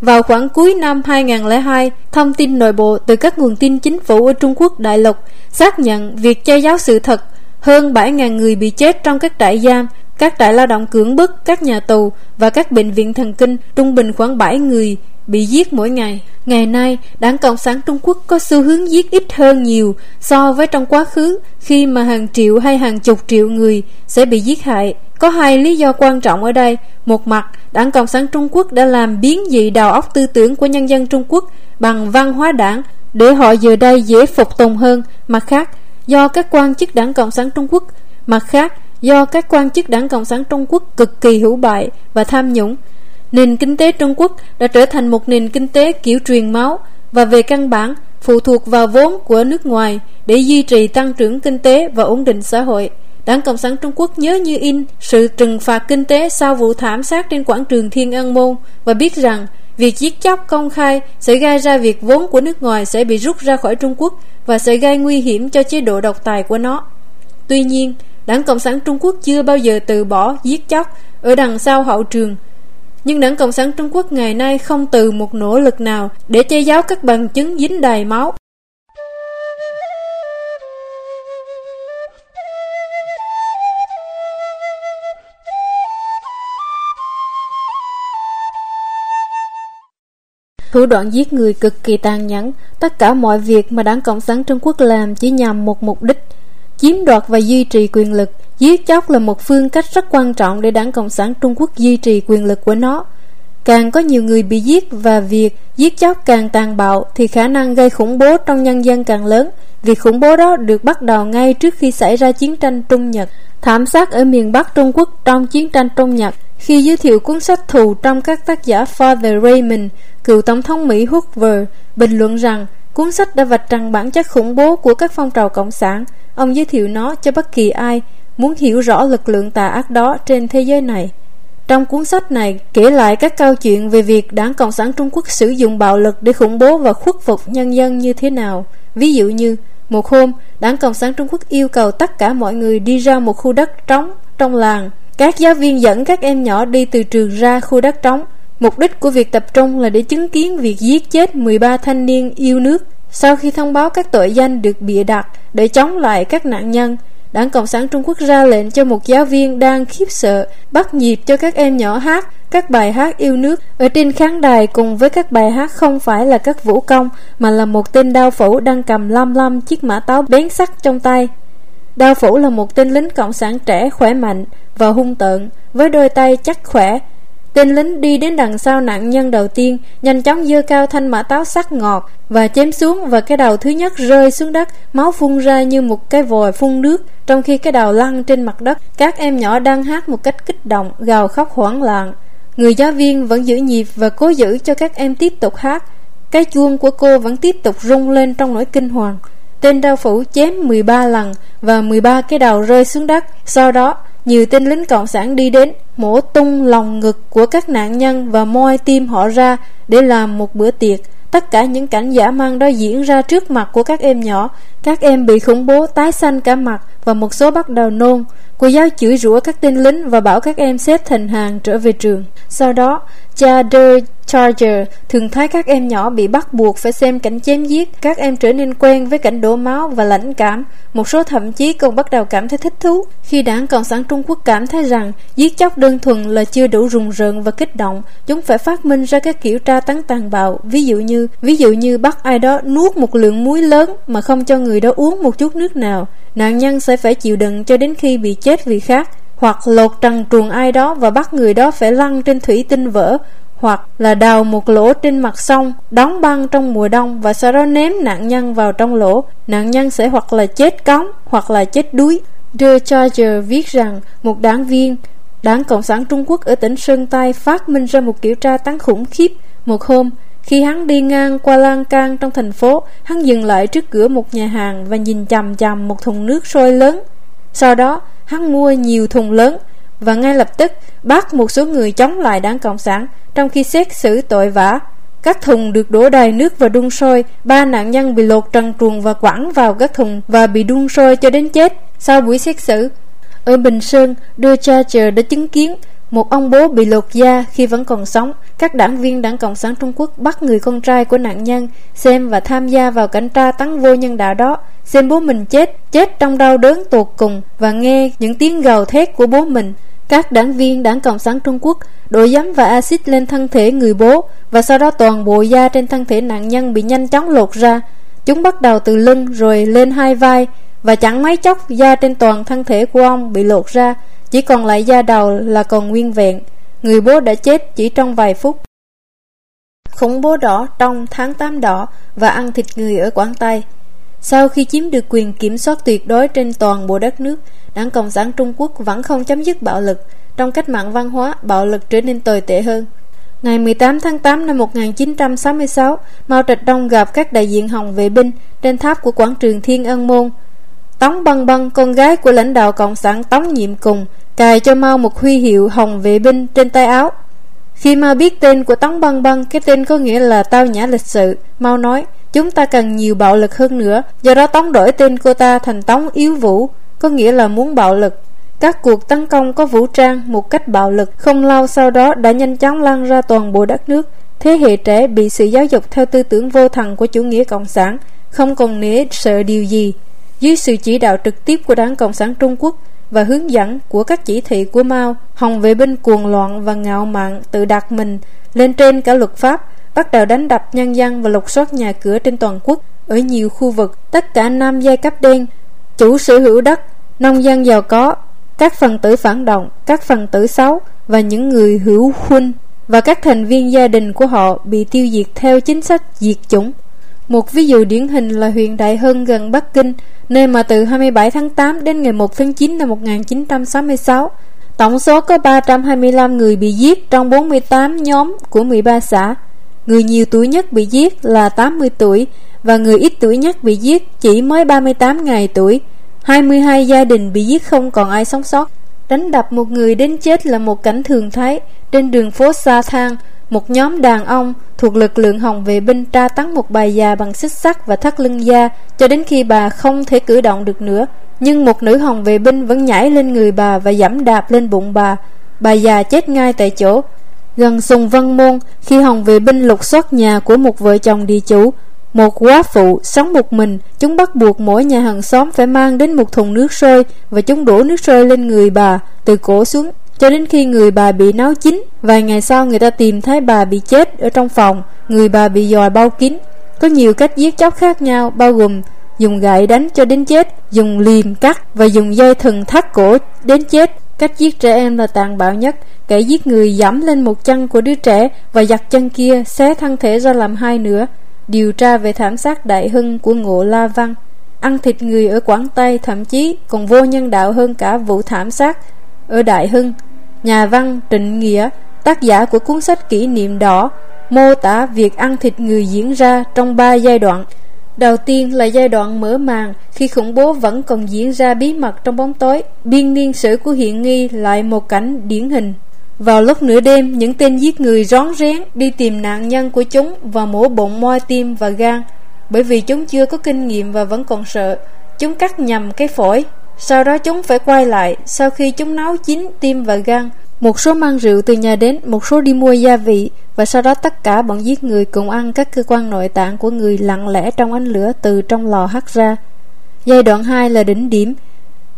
Vào khoảng cuối năm 2002, thông tin nội bộ từ các nguồn tin chính phủ ở Trung Quốc đại lục xác nhận việc che giấu sự thật hơn 7.000 người bị chết trong các trại giam, các trại lao động cưỡng bức, các nhà tù và các bệnh viện thần kinh, trung bình khoảng 7 người bị giết mỗi ngày. Ngày nay, Đảng Cộng sản Trung Quốc có xu hướng giết ít hơn nhiều so với trong quá khứ khi mà hàng triệu hay hàng chục triệu người sẽ bị giết hại. Có hai lý do quan trọng ở đây. Một mặt, Đảng Cộng sản Trung Quốc đã làm biến dị đầu óc tư tưởng của nhân dân Trung Quốc bằng văn hóa đảng để họ giờ đây dễ phục tùng hơn. Mặt khác, do các quan chức Đảng Cộng sản Trung Quốc Mặt khác, do các quan chức Đảng Cộng sản Trung Quốc cực kỳ hữu bại và tham nhũng, nền kinh tế Trung Quốc đã trở thành một nền kinh tế kiểu truyền máu và về căn bản phụ thuộc vào vốn của nước ngoài để duy trì tăng trưởng kinh tế và ổn định xã hội. Đảng Cộng sản Trung Quốc nhớ như in sự trừng phạt kinh tế sau vụ thảm sát trên quảng trường Thiên An Môn và biết rằng việc giết chóc công khai sẽ gây ra việc vốn của nước ngoài sẽ bị rút ra khỏi Trung Quốc và sẽ gây nguy hiểm cho chế độ độc tài của nó. Tuy nhiên, Đảng Cộng sản Trung Quốc chưa bao giờ từ bỏ giết chóc ở đằng sau hậu trường nhưng Đảng Cộng sản Trung Quốc ngày nay không từ một nỗ lực nào để che giấu các bằng chứng dính đầy máu. Thủ đoạn giết người cực kỳ tàn nhẫn, tất cả mọi việc mà Đảng Cộng sản Trung Quốc làm chỉ nhằm một mục đích, chiếm đoạt và duy trì quyền lực, Giết chóc là một phương cách rất quan trọng để đảng Cộng sản Trung Quốc duy trì quyền lực của nó. Càng có nhiều người bị giết và việc giết chóc càng tàn bạo thì khả năng gây khủng bố trong nhân dân càng lớn. Việc khủng bố đó được bắt đầu ngay trước khi xảy ra chiến tranh Trung Nhật. Thảm sát ở miền Bắc Trung Quốc trong chiến tranh Trung Nhật khi giới thiệu cuốn sách thù trong các tác giả Father Raymond, cựu tổng thống Mỹ Hoover, bình luận rằng cuốn sách đã vạch trần bản chất khủng bố của các phong trào cộng sản. Ông giới thiệu nó cho bất kỳ ai muốn hiểu rõ lực lượng tà ác đó trên thế giới này. Trong cuốn sách này kể lại các câu chuyện về việc Đảng Cộng sản Trung Quốc sử dụng bạo lực để khủng bố và khuất phục nhân dân như thế nào. Ví dụ như, một hôm, Đảng Cộng sản Trung Quốc yêu cầu tất cả mọi người đi ra một khu đất trống trong làng. Các giáo viên dẫn các em nhỏ đi từ trường ra khu đất trống. Mục đích của việc tập trung là để chứng kiến việc giết chết 13 thanh niên yêu nước. Sau khi thông báo các tội danh được bịa đặt để chống lại các nạn nhân, Đảng Cộng sản Trung Quốc ra lệnh cho một giáo viên đang khiếp sợ bắt nhịp cho các em nhỏ hát các bài hát yêu nước ở trên khán đài cùng với các bài hát không phải là các vũ công mà là một tên đao phủ đang cầm lăm lăm chiếc mã táo bén sắc trong tay. Đao phủ là một tên lính cộng sản trẻ khỏe mạnh và hung tợn, với đôi tay chắc khỏe. Tên lính đi đến đằng sau nạn nhân đầu tiên, Nhanh chóng dơ cao thanh mã táo sắc ngọt Và chém xuống và cái đầu thứ nhất rơi xuống đất, Máu phun ra như một cái vòi phun nước, Trong khi cái đầu lăn trên mặt đất. Các em nhỏ đang hát một cách kích động, Gào khóc hoảng loạn. Người giáo viên vẫn giữ nhịp và cố giữ cho các em tiếp tục hát. Cái chuông của cô vẫn tiếp tục rung lên trong nỗi kinh hoàng. Tên đao phủ chém 13 lần Và 13 cái đầu rơi xuống đất. Sau đó, nhiều tên lính cộng sản đi đến, mổ tung lòng ngực của các nạn nhân và moi tim họ ra để làm một bữa tiệc. Tất cả những cảnh giả mang đó diễn ra trước mặt của các em nhỏ. Các em bị khủng bố tái xanh cả mặt và một số bắt đầu nôn cô giáo chửi rủa các tên lính và bảo các em xếp thành hàng trở về trường. Sau đó, cha de Charger, thường thấy các em nhỏ bị bắt buộc phải xem cảnh chém giết, các em trở nên quen với cảnh đổ máu và lãnh cảm. Một số thậm chí còn bắt đầu cảm thấy thích thú. Khi đảng cộng sản trung quốc cảm thấy rằng giết chóc đơn thuần là chưa đủ rùng rợn và kích động, chúng phải phát minh ra các kiểu tra tấn tàn bạo. Ví dụ như, ví dụ như bắt ai đó nuốt một lượng muối lớn mà không cho người đó uống một chút nước nào. Nạn nhân sẽ phải chịu đựng cho đến khi bị chết vì khác hoặc lột trần truồng ai đó và bắt người đó phải lăn trên thủy tinh vỡ hoặc là đào một lỗ trên mặt sông đóng băng trong mùa đông và sau đó ném nạn nhân vào trong lỗ nạn nhân sẽ hoặc là chết cống hoặc là chết đuối The Charger viết rằng một đảng viên Đảng Cộng sản Trung Quốc ở tỉnh Sơn Tây phát minh ra một kiểu tra tấn khủng khiếp. Một hôm, khi hắn đi ngang qua lan can trong thành phố, hắn dừng lại trước cửa một nhà hàng và nhìn chằm chằm một thùng nước sôi lớn. Sau đó, hắn mua nhiều thùng lớn và ngay lập tức bắt một số người chống lại đảng Cộng sản trong khi xét xử tội vã. Các thùng được đổ đầy nước và đun sôi, ba nạn nhân bị lột trần truồng và quẳng vào các thùng và bị đun sôi cho đến chết. Sau buổi xét xử, ở Bình Sơn, đưa Charger đã chứng kiến một ông bố bị lột da khi vẫn còn sống. Các đảng viên đảng Cộng sản Trung Quốc bắt người con trai của nạn nhân xem và tham gia vào cảnh tra tấn vô nhân đạo đó. Xem bố mình chết, chết trong đau đớn tột cùng và nghe những tiếng gào thét của bố mình. Các đảng viên đảng Cộng sản Trung Quốc đổ giấm và axit lên thân thể người bố và sau đó toàn bộ da trên thân thể nạn nhân bị nhanh chóng lột ra. Chúng bắt đầu từ lưng rồi lên hai vai và chẳng mấy chốc da trên toàn thân thể của ông bị lột ra, chỉ còn lại da đầu là còn nguyên vẹn. Người bố đã chết chỉ trong vài phút. Khủng bố đỏ trong tháng 8 đỏ và ăn thịt người ở Quảng Tây. Sau khi chiếm được quyền kiểm soát tuyệt đối trên toàn bộ đất nước, Đảng Cộng sản Trung Quốc vẫn không chấm dứt bạo lực. Trong cách mạng văn hóa, bạo lực trở nên tồi tệ hơn. Ngày 18 tháng 8 năm 1966, Mao Trạch Đông gặp các đại diện Hồng vệ binh trên tháp của quảng trường Thiên Ân Môn. Tống Băng Băng, con gái của lãnh đạo Cộng sản Tống Nhiệm Cùng, cài cho Mao một huy hiệu Hồng vệ binh trên tay áo. Khi Mao biết tên của Tống Băng Băng, cái tên có nghĩa là tao nhã lịch sự, Mao nói, chúng ta cần nhiều bạo lực hơn nữa, do đó Tống đổi tên cô ta thành Tống Yếu Vũ, có nghĩa là muốn bạo lực. Các cuộc tấn công có vũ trang một cách bạo lực không lâu sau đó đã nhanh chóng lan ra toàn bộ đất nước. Thế hệ trẻ bị sự giáo dục theo tư tưởng vô thần của chủ nghĩa cộng sản, không còn nể sợ điều gì. Dưới sự chỉ đạo trực tiếp của Đảng Cộng sản Trung Quốc và hướng dẫn của các chỉ thị của Mao, Hồng vệ binh cuồng loạn và ngạo mạn tự đặt mình lên trên cả luật pháp, bắt đầu đánh đập nhân dân và lục soát nhà cửa trên toàn quốc. Ở nhiều khu vực, tất cả nam giai cấp đen, chủ sở hữu đất, nông dân giàu có, các phần tử phản động, các phần tử xấu và những người hữu huynh và các thành viên gia đình của họ bị tiêu diệt theo chính sách diệt chủng. Một ví dụ điển hình là huyện Đại Hưng gần Bắc Kinh, nơi mà từ 27 tháng 8 đến ngày 1 tháng 9 năm 1966, tổng số có 325 người bị giết trong 48 nhóm của 13 xã. Người nhiều tuổi nhất bị giết là 80 tuổi và người ít tuổi nhất bị giết chỉ mới 38 ngày tuổi. 22 gia đình bị giết không còn ai sống sót. Đánh đập một người đến chết là một cảnh thường thấy. Trên đường phố xa Thang, một nhóm đàn ông thuộc lực lượng hồng vệ binh tra tấn một bà già bằng xích sắt và thắt lưng da cho đến khi bà không thể cử động được nữa. Nhưng một nữ hồng vệ binh vẫn nhảy lên người bà và giẫm đạp lên bụng bà. Bà già chết ngay tại chỗ. Gần Sùng Vân Môn, khi hồng vệ binh lục soát nhà của một vợ chồng địa chủ, một quá phụ sống một mình Chúng bắt buộc mỗi nhà hàng xóm phải mang đến một thùng nước sôi Và chúng đổ nước sôi lên người bà Từ cổ xuống cho đến khi người bà bị nấu chín Vài ngày sau người ta tìm thấy bà bị chết ở trong phòng Người bà bị dòi bao kín. Có nhiều cách giết chóc khác nhau Bao gồm dùng gậy đánh cho đến chết Dùng liềm cắt Và dùng dây thừng thắt cổ đến chết. Cách giết trẻ em là tàn bạo nhất Kẻ giết người dẫm lên một chân của đứa trẻ Và giặt chân kia xé thân thể ra làm hai nửa. Điều tra về thảm sát đại hưng của ngộ La Văn, ăn thịt người ở Quảng Tây thậm chí còn vô nhân đạo hơn cả vụ thảm sát ở Đại Hưng. Nhà văn Trịnh Nghĩa, tác giả của cuốn sách kỷ niệm đỏ, mô tả việc ăn thịt người diễn ra trong ba giai đoạn. Đầu tiên là giai đoạn mở màn khi khủng bố vẫn còn diễn ra bí mật trong bóng tối. Biên niên sử của hiện nghi lại một cảnh điển hình vào lúc nửa đêm, những tên giết người rón rén đi tìm nạn nhân của chúng và mổ bụng moi tim và gan. Bởi vì chúng chưa có kinh nghiệm và vẫn còn sợ, chúng cắt nhầm cái phổi. Sau đó chúng phải quay lại sau khi chúng nấu chín tim và gan. Một số mang rượu từ nhà đến, một số đi mua gia vị và sau đó tất cả bọn giết người cùng ăn các cơ quan nội tạng của người lặng lẽ trong ánh lửa từ trong lò hắt ra. Giai đoạn 2 là đỉnh điểm,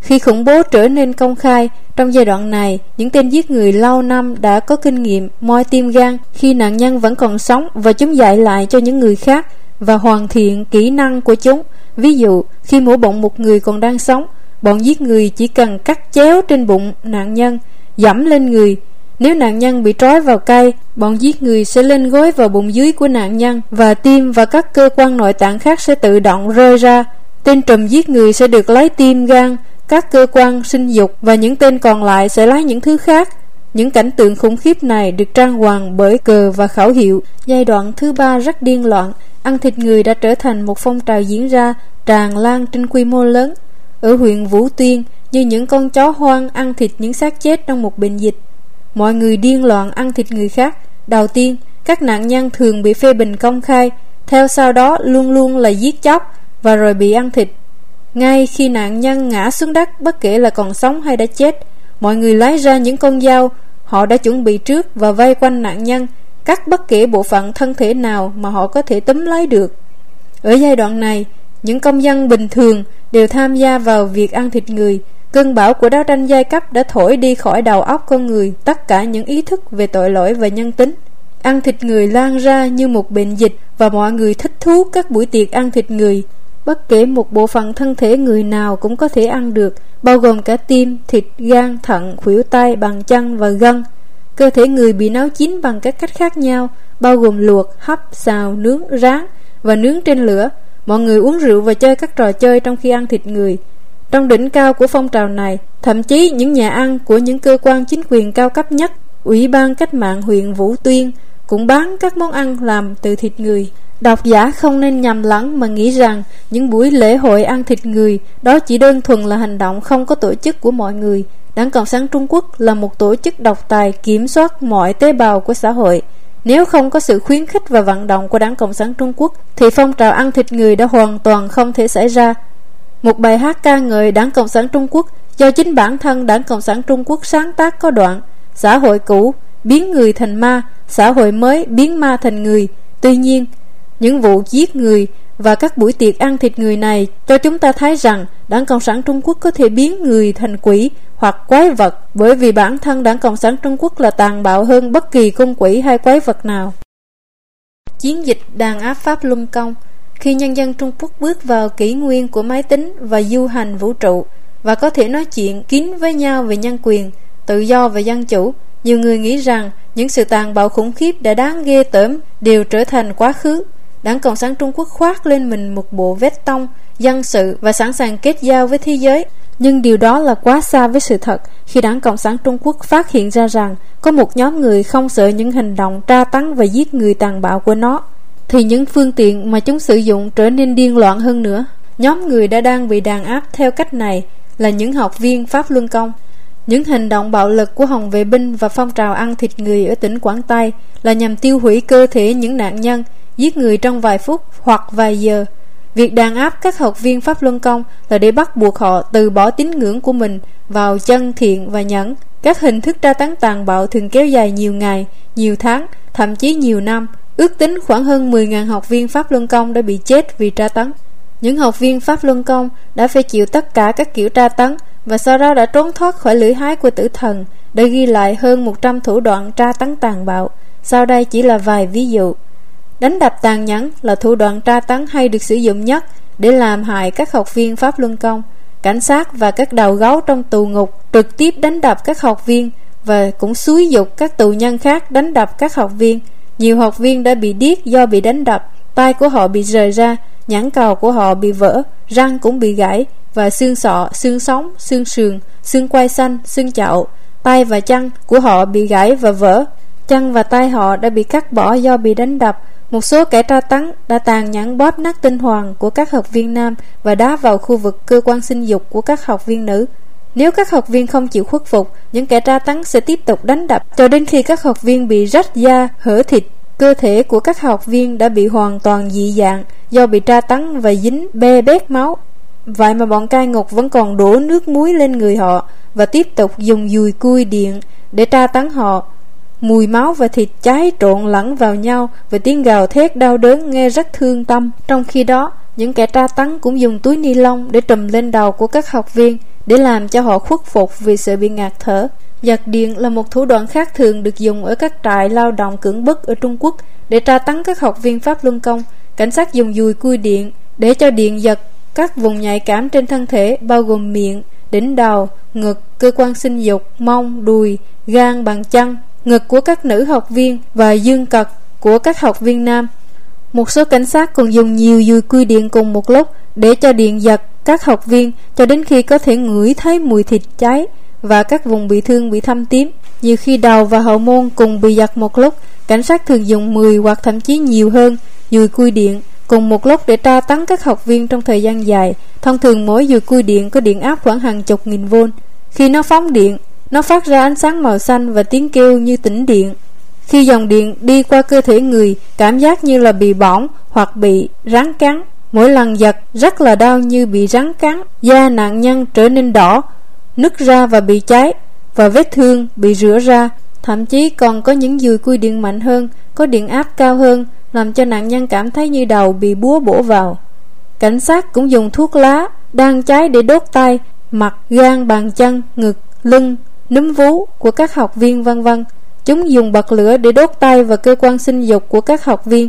khi khủng bố trở nên công khai, trong giai đoạn này, những tên giết người lâu năm đã có kinh nghiệm moi tim gan khi nạn nhân vẫn còn sống và chúng dạy lại cho những người khác và hoàn thiện kỹ năng của chúng. Ví dụ, khi mổ bụng một người còn đang sống, bọn giết người chỉ cần cắt chéo trên bụng nạn nhân, dẫm lên người. Nếu nạn nhân bị trói vào cây, bọn giết người sẽ lên gối vào bụng dưới của nạn nhân và tim và các cơ quan nội tạng khác sẽ tự động rơi ra. Tên trùm giết người sẽ được lấy tim gan, các cơ quan sinh dục và những tên còn lại sẽ lấy những thứ khác. Những cảnh tượng khủng khiếp này được trang hoàng bởi cờ và khẩu hiệu. Giai đoạn thứ ba rất điên loạn, ăn thịt người đã trở thành một phong trào diễn ra tràn lan trên quy mô lớn. Ở huyện Vũ Tuyên, như những con chó hoang ăn thịt những xác chết trong một bệnh dịch. Mọi người điên loạn ăn thịt người khác. Đầu tiên, các nạn nhân thường bị phê bình công khai, theo sau đó luôn luôn là giết chóc và rồi bị ăn thịt. Ngay khi nạn nhân ngã xuống đất bất kể là còn sống hay đã chết, mọi người lấy ra những con dao họ đã chuẩn bị trước và vây quanh nạn nhân, cắt bất kể bộ phận thân thể nào mà họ có thể túm lấy được. Ở giai đoạn này, những công dân bình thường đều tham gia vào việc ăn thịt người, Cơn bão của đấu tranh giai cấp đã thổi đi khỏi đầu óc con người tất cả những ý thức về tội lỗi và nhân tính. Ăn thịt người lan ra như một bệnh dịch và mọi người thích thú các buổi tiệc ăn thịt người. Bất kể một bộ phận thân thể người nào cũng có thể ăn được, bao gồm cả tim, thịt, gan, thận, khuỷu tay, bàn chân và gân. Cơ thể người bị nấu chín bằng các cách khác nhau, bao gồm luộc, hấp, xào, nướng, rán và nướng trên lửa. Mọi người uống rượu và chơi các trò chơi trong khi ăn thịt người. Trong đỉnh cao của phong trào này, thậm chí những nhà ăn của những cơ quan chính quyền cao cấp nhất, Ủy ban Cách mạng huyện Vũ Tuyên cũng bán các món ăn làm từ thịt người. Độc giả không nên nhầm lẫn mà nghĩ rằng những buổi lễ hội ăn thịt người đó chỉ đơn thuần là hành động không có tổ chức của mọi người. Đảng Cộng sản Trung Quốc là một tổ chức độc tài kiểm soát mọi tế bào của xã hội. Nếu không có sự khuyến khích và vận động của Đảng Cộng sản Trung Quốc thì phong trào ăn thịt người đã hoàn toàn không thể xảy ra. Một bài hát ca ngợi Đảng Cộng sản Trung Quốc do chính bản thân Đảng Cộng sản Trung Quốc sáng tác có đoạn Xã hội cũ biến người thành ma, xã hội mới biến ma thành người. Tuy nhiên, những vụ giết người và các buổi tiệc ăn thịt người này cho chúng ta thấy rằng Đảng Cộng sản Trung Quốc có thể biến người thành quỷ hoặc quái vật bởi vì bản thân Đảng Cộng sản Trung Quốc là tàn bạo hơn bất kỳ con quỷ hay quái vật nào. Chiến dịch đàn áp Pháp Luân Công khi nhân dân Trung Quốc bước vào kỷ nguyên của máy tính và du hành vũ trụ và có thể nói chuyện kín với nhau về nhân quyền, tự do và dân chủ, nhiều người nghĩ rằng những sự tàn bạo khủng khiếp đã đáng ghê tởm đều trở thành quá khứ. Đảng Cộng sản Trung Quốc khoác lên mình một bộ vest tông, dân sự và sẵn sàng kết giao với thế giới. Nhưng điều đó là quá xa với sự thật khi Đảng Cộng sản Trung Quốc phát hiện ra rằng có một nhóm người không sợ những hành động tra tấn và giết người tàn bạo của nó thì những phương tiện mà chúng sử dụng trở nên điên loạn hơn nữa. Nhóm người đã đang bị đàn áp theo cách này là những học viên Pháp Luân Công. Những hành động bạo lực của Hồng vệ binh và phong trào ăn thịt người ở tỉnh Quảng Tây là nhằm tiêu hủy cơ thể những nạn nhân, giết người trong vài phút hoặc vài giờ. Việc đàn áp các học viên Pháp Luân Công là để bắt buộc họ từ bỏ tín ngưỡng của mình vào chân thiện và nhẫn. Các hình thức tra tấn tàn bạo thường kéo dài nhiều ngày, nhiều tháng, thậm chí nhiều năm. Ước tính khoảng hơn 10.000 học viên Pháp Luân Công đã bị chết vì tra tấn. Những học viên Pháp Luân Công đã phải chịu tất cả các kiểu tra tấn và sau đó đã trốn thoát khỏi lưỡi hái của tử thần đã ghi lại hơn 100 thủ đoạn tra tấn tàn bạo. Sau đây chỉ là vài ví dụ. Đánh đập tàn nhẫn là thủ đoạn tra tấn hay được sử dụng nhất để làm hại các học viên Pháp Luân Công. Cảnh sát và các đầu gấu trong tù ngục trực tiếp đánh đập các học viên và cũng xúi dục các tù nhân khác đánh đập các học viên. Nhiều học viên đã bị điếc do bị đánh đập, tay của họ bị rời ra, nhãn cầu của họ bị vỡ, răng cũng bị gãy và xương sọ, xương sống, xương sườn, xương quai xanh, xương chậu, tay và chân của họ bị gãy và vỡ. Chân và tay họ đã bị cắt bỏ do bị đánh đập. Một số kẻ tra tấn đã tàn nhẫn bóp nát tinh hoàng của các học viên nam và đá vào khu vực cơ quan sinh dục của các học viên nữ. Nếu các học viên không chịu khuất phục, những kẻ tra tấn sẽ tiếp tục đánh đập cho đến khi các học viên bị rách da, hở thịt. Cơ thể của các học viên đã bị hoàn toàn dị dạng do bị tra tấn và dính be bét máu. Vậy mà bọn cai ngục vẫn còn đổ nước muối lên người họ và tiếp tục dùng dùi cui điện để tra tấn họ. Mùi máu và thịt cháy trộn lẫn vào nhau và tiếng gào thét đau đớn nghe rất thương tâm. Trong khi đó, những kẻ tra tấn cũng dùng túi ni lông để trùm lên đầu của các học viên để làm cho họ khuất phục vì sợ bị ngạt thở. Giật điện là một thủ đoạn khác thường được dùng ở các trại lao động cưỡng bức ở Trung Quốc để tra tấn các học viên Pháp Luân Công. Cảnh sát dùng dùi cui điện để cho điện giật các vùng nhạy cảm trên thân thể bao gồm miệng, đỉnh đầu, ngực, cơ quan sinh dục, mông, đùi, gan, bàn chân, ngực của các nữ học viên và dương cật của các học viên nam. Một số cảnh sát còn dùng nhiều dùi cui điện cùng một lúc để cho điện giật các học viên cho đến khi có thể ngửi thấy mùi thịt cháy và các vùng bị thương bị thâm tím. Nhiều khi đầu và hậu môn cùng bị giật một lúc, cảnh sát thường dùng 10 hoặc thậm chí nhiều hơn dùi cui điện cùng một lúc để tra tấn các học viên trong thời gian dài. Thông thường mỗi dùi cui điện có điện áp khoảng hàng chục nghìn vôn. Khi nó phóng điện, nó phát ra ánh sáng màu xanh và tiếng kêu như tĩnh điện. Khi dòng điện đi qua cơ thể người, cảm giác như là bị bỏng hoặc bị rắn cắn. Mỗi lần giật rất là đau như bị rắn cắn, da nạn nhân trở nên đỏ, nứt ra và bị cháy, và vết thương bị rửa ra. Thậm chí còn có những dùi cui điện mạnh hơn, có điện áp cao hơn, làm cho nạn nhân cảm thấy như đầu bị búa bổ vào. Cảnh sát cũng dùng thuốc lá đang cháy để đốt tay mặt, gan, bàn chân, ngực, lưng, núm vú của các học viên vân vân. Chúng dùng bật lửa để đốt tay và cơ quan sinh dục của các học viên.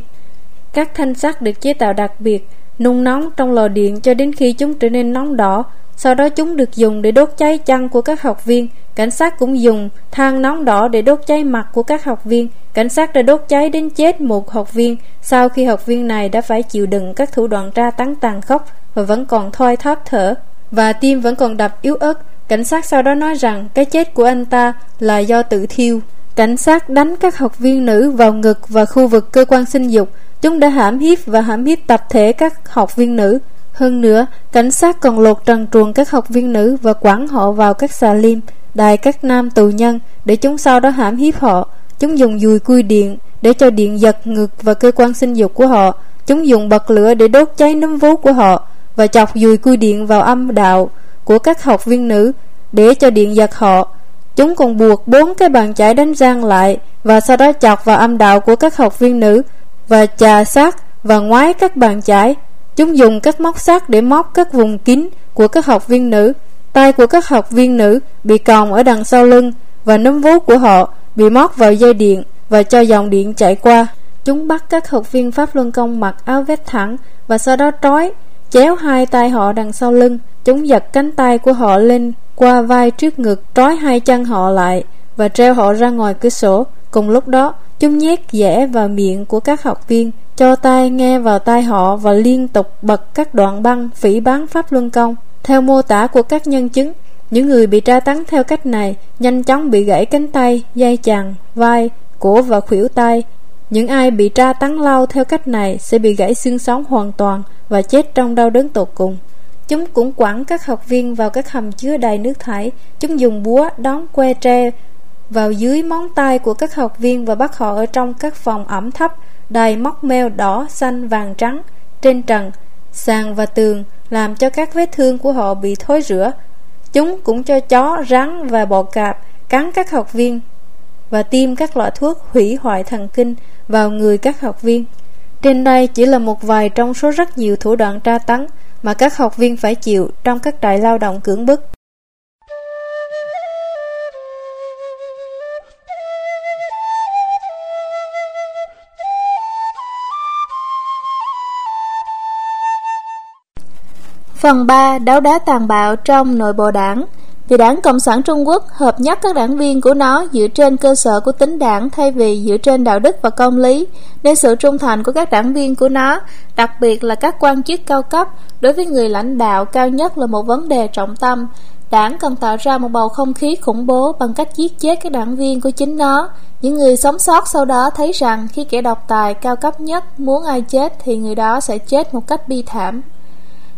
Các thanh sắt được chế tạo đặc biệt, nung nóng trong lò điện cho đến khi chúng trở nên nóng đỏ. Sau đó chúng được dùng để đốt cháy chân của các học viên. Cảnh sát cũng dùng than nóng đỏ để đốt cháy mặt của các học viên. Cảnh sát đã đốt cháy đến chết một học viên sau khi học viên này đã phải chịu đựng các thủ đoạn tra tấn tàn khốc và vẫn còn thoi thóp thở và tim vẫn còn đập yếu ớt. Cảnh sát sau đó nói rằng cái chết của anh ta là do tự thiêu. Cảnh sát đánh các học viên nữ vào ngực và khu vực cơ quan sinh dục. Chúng đã hãm hiếp và hãm hiếp tập thể các học viên nữ. Hơn nữa, cảnh sát còn lột trần truồng các học viên nữ và quẳng họ vào các xà lim, đài các nam tù nhân để chúng sau đó hãm hiếp họ. Chúng dùng dùi cui điện để cho điện giật ngực và cơ quan sinh dục của họ. Chúng dùng bật lửa để đốt cháy nấm vú của họ và chọc dùi cui điện vào âm đạo của các học viên nữ để cho điện giật họ. Chúng còn buộc bốn cái bàn chải đánh răng lại và sau đó chọc vào âm đạo của các học viên nữ và chà sát và ngoái các bàn chải. Chúng dùng các móc sắt để móc các vùng kín của các học viên nữ. Tay của các học viên nữ bị còng ở đằng sau lưng và nấm vú của họ bị móc vào dây điện và cho dòng điện chạy qua. Chúng bắt các học viên Pháp Luân Công mặc áo vest thẳng và sau đó trói, chéo hai tay họ đằng sau lưng. Chúng giật cánh tay của họ lên qua vai trước ngực, trói hai chân họ lại và treo họ ra ngoài cửa sổ. Cùng lúc đó, chúng nhét dẻ vào miệng của các học viên, cho tay nghe vào tai họ và liên tục bật các đoạn băng phỉ bán Pháp Luân Công. Theo mô tả của các nhân chứng, những người bị tra tấn theo cách này nhanh chóng bị gãy cánh tay, dây chằng, vai, cổ và khuỷu tay. Những ai bị tra tấn lao theo cách này sẽ bị gãy xương sống hoàn toàn và chết trong đau đớn tột cùng. Chúng cũng quẳng các học viên vào các hầm chứa đầy nước thải. Chúng dùng búa đón que tre vào dưới móng tay của các học viên và bắt họ ở trong các phòng ẩm thấp đầy móc meo đỏ, xanh, vàng, trắng trên trần, sàn và tường làm cho các vết thương của họ bị thối rữa. Chúng cũng cho chó, rắn và bọ cạp cắn các học viên và tiêm các loại thuốc hủy hoại thần kinh vào người các học viên. Trên đây chỉ là một vài trong số rất nhiều thủ đoạn tra tấn mà các học viên phải chịu trong các trại lao động cưỡng bức. Phần 3. Đấu đá tàn bạo trong nội bộ đảng vì đảng Cộng sản Trung Quốc hợp nhất các đảng viên của nó dựa trên cơ sở của tính đảng thay vì dựa trên đạo đức và công lý, nên sự trung thành của các đảng viên của nó, đặc biệt là các quan chức cao cấp, đối với người lãnh đạo cao nhất là một vấn đề trọng tâm. Đảng cần tạo ra một bầu không khí khủng bố bằng cách giết chết các đảng viên của chính nó. Những người sống sót sau đó thấy rằng khi kẻ độc tài cao cấp nhất muốn ai chết thì người đó sẽ chết một cách bi thảm.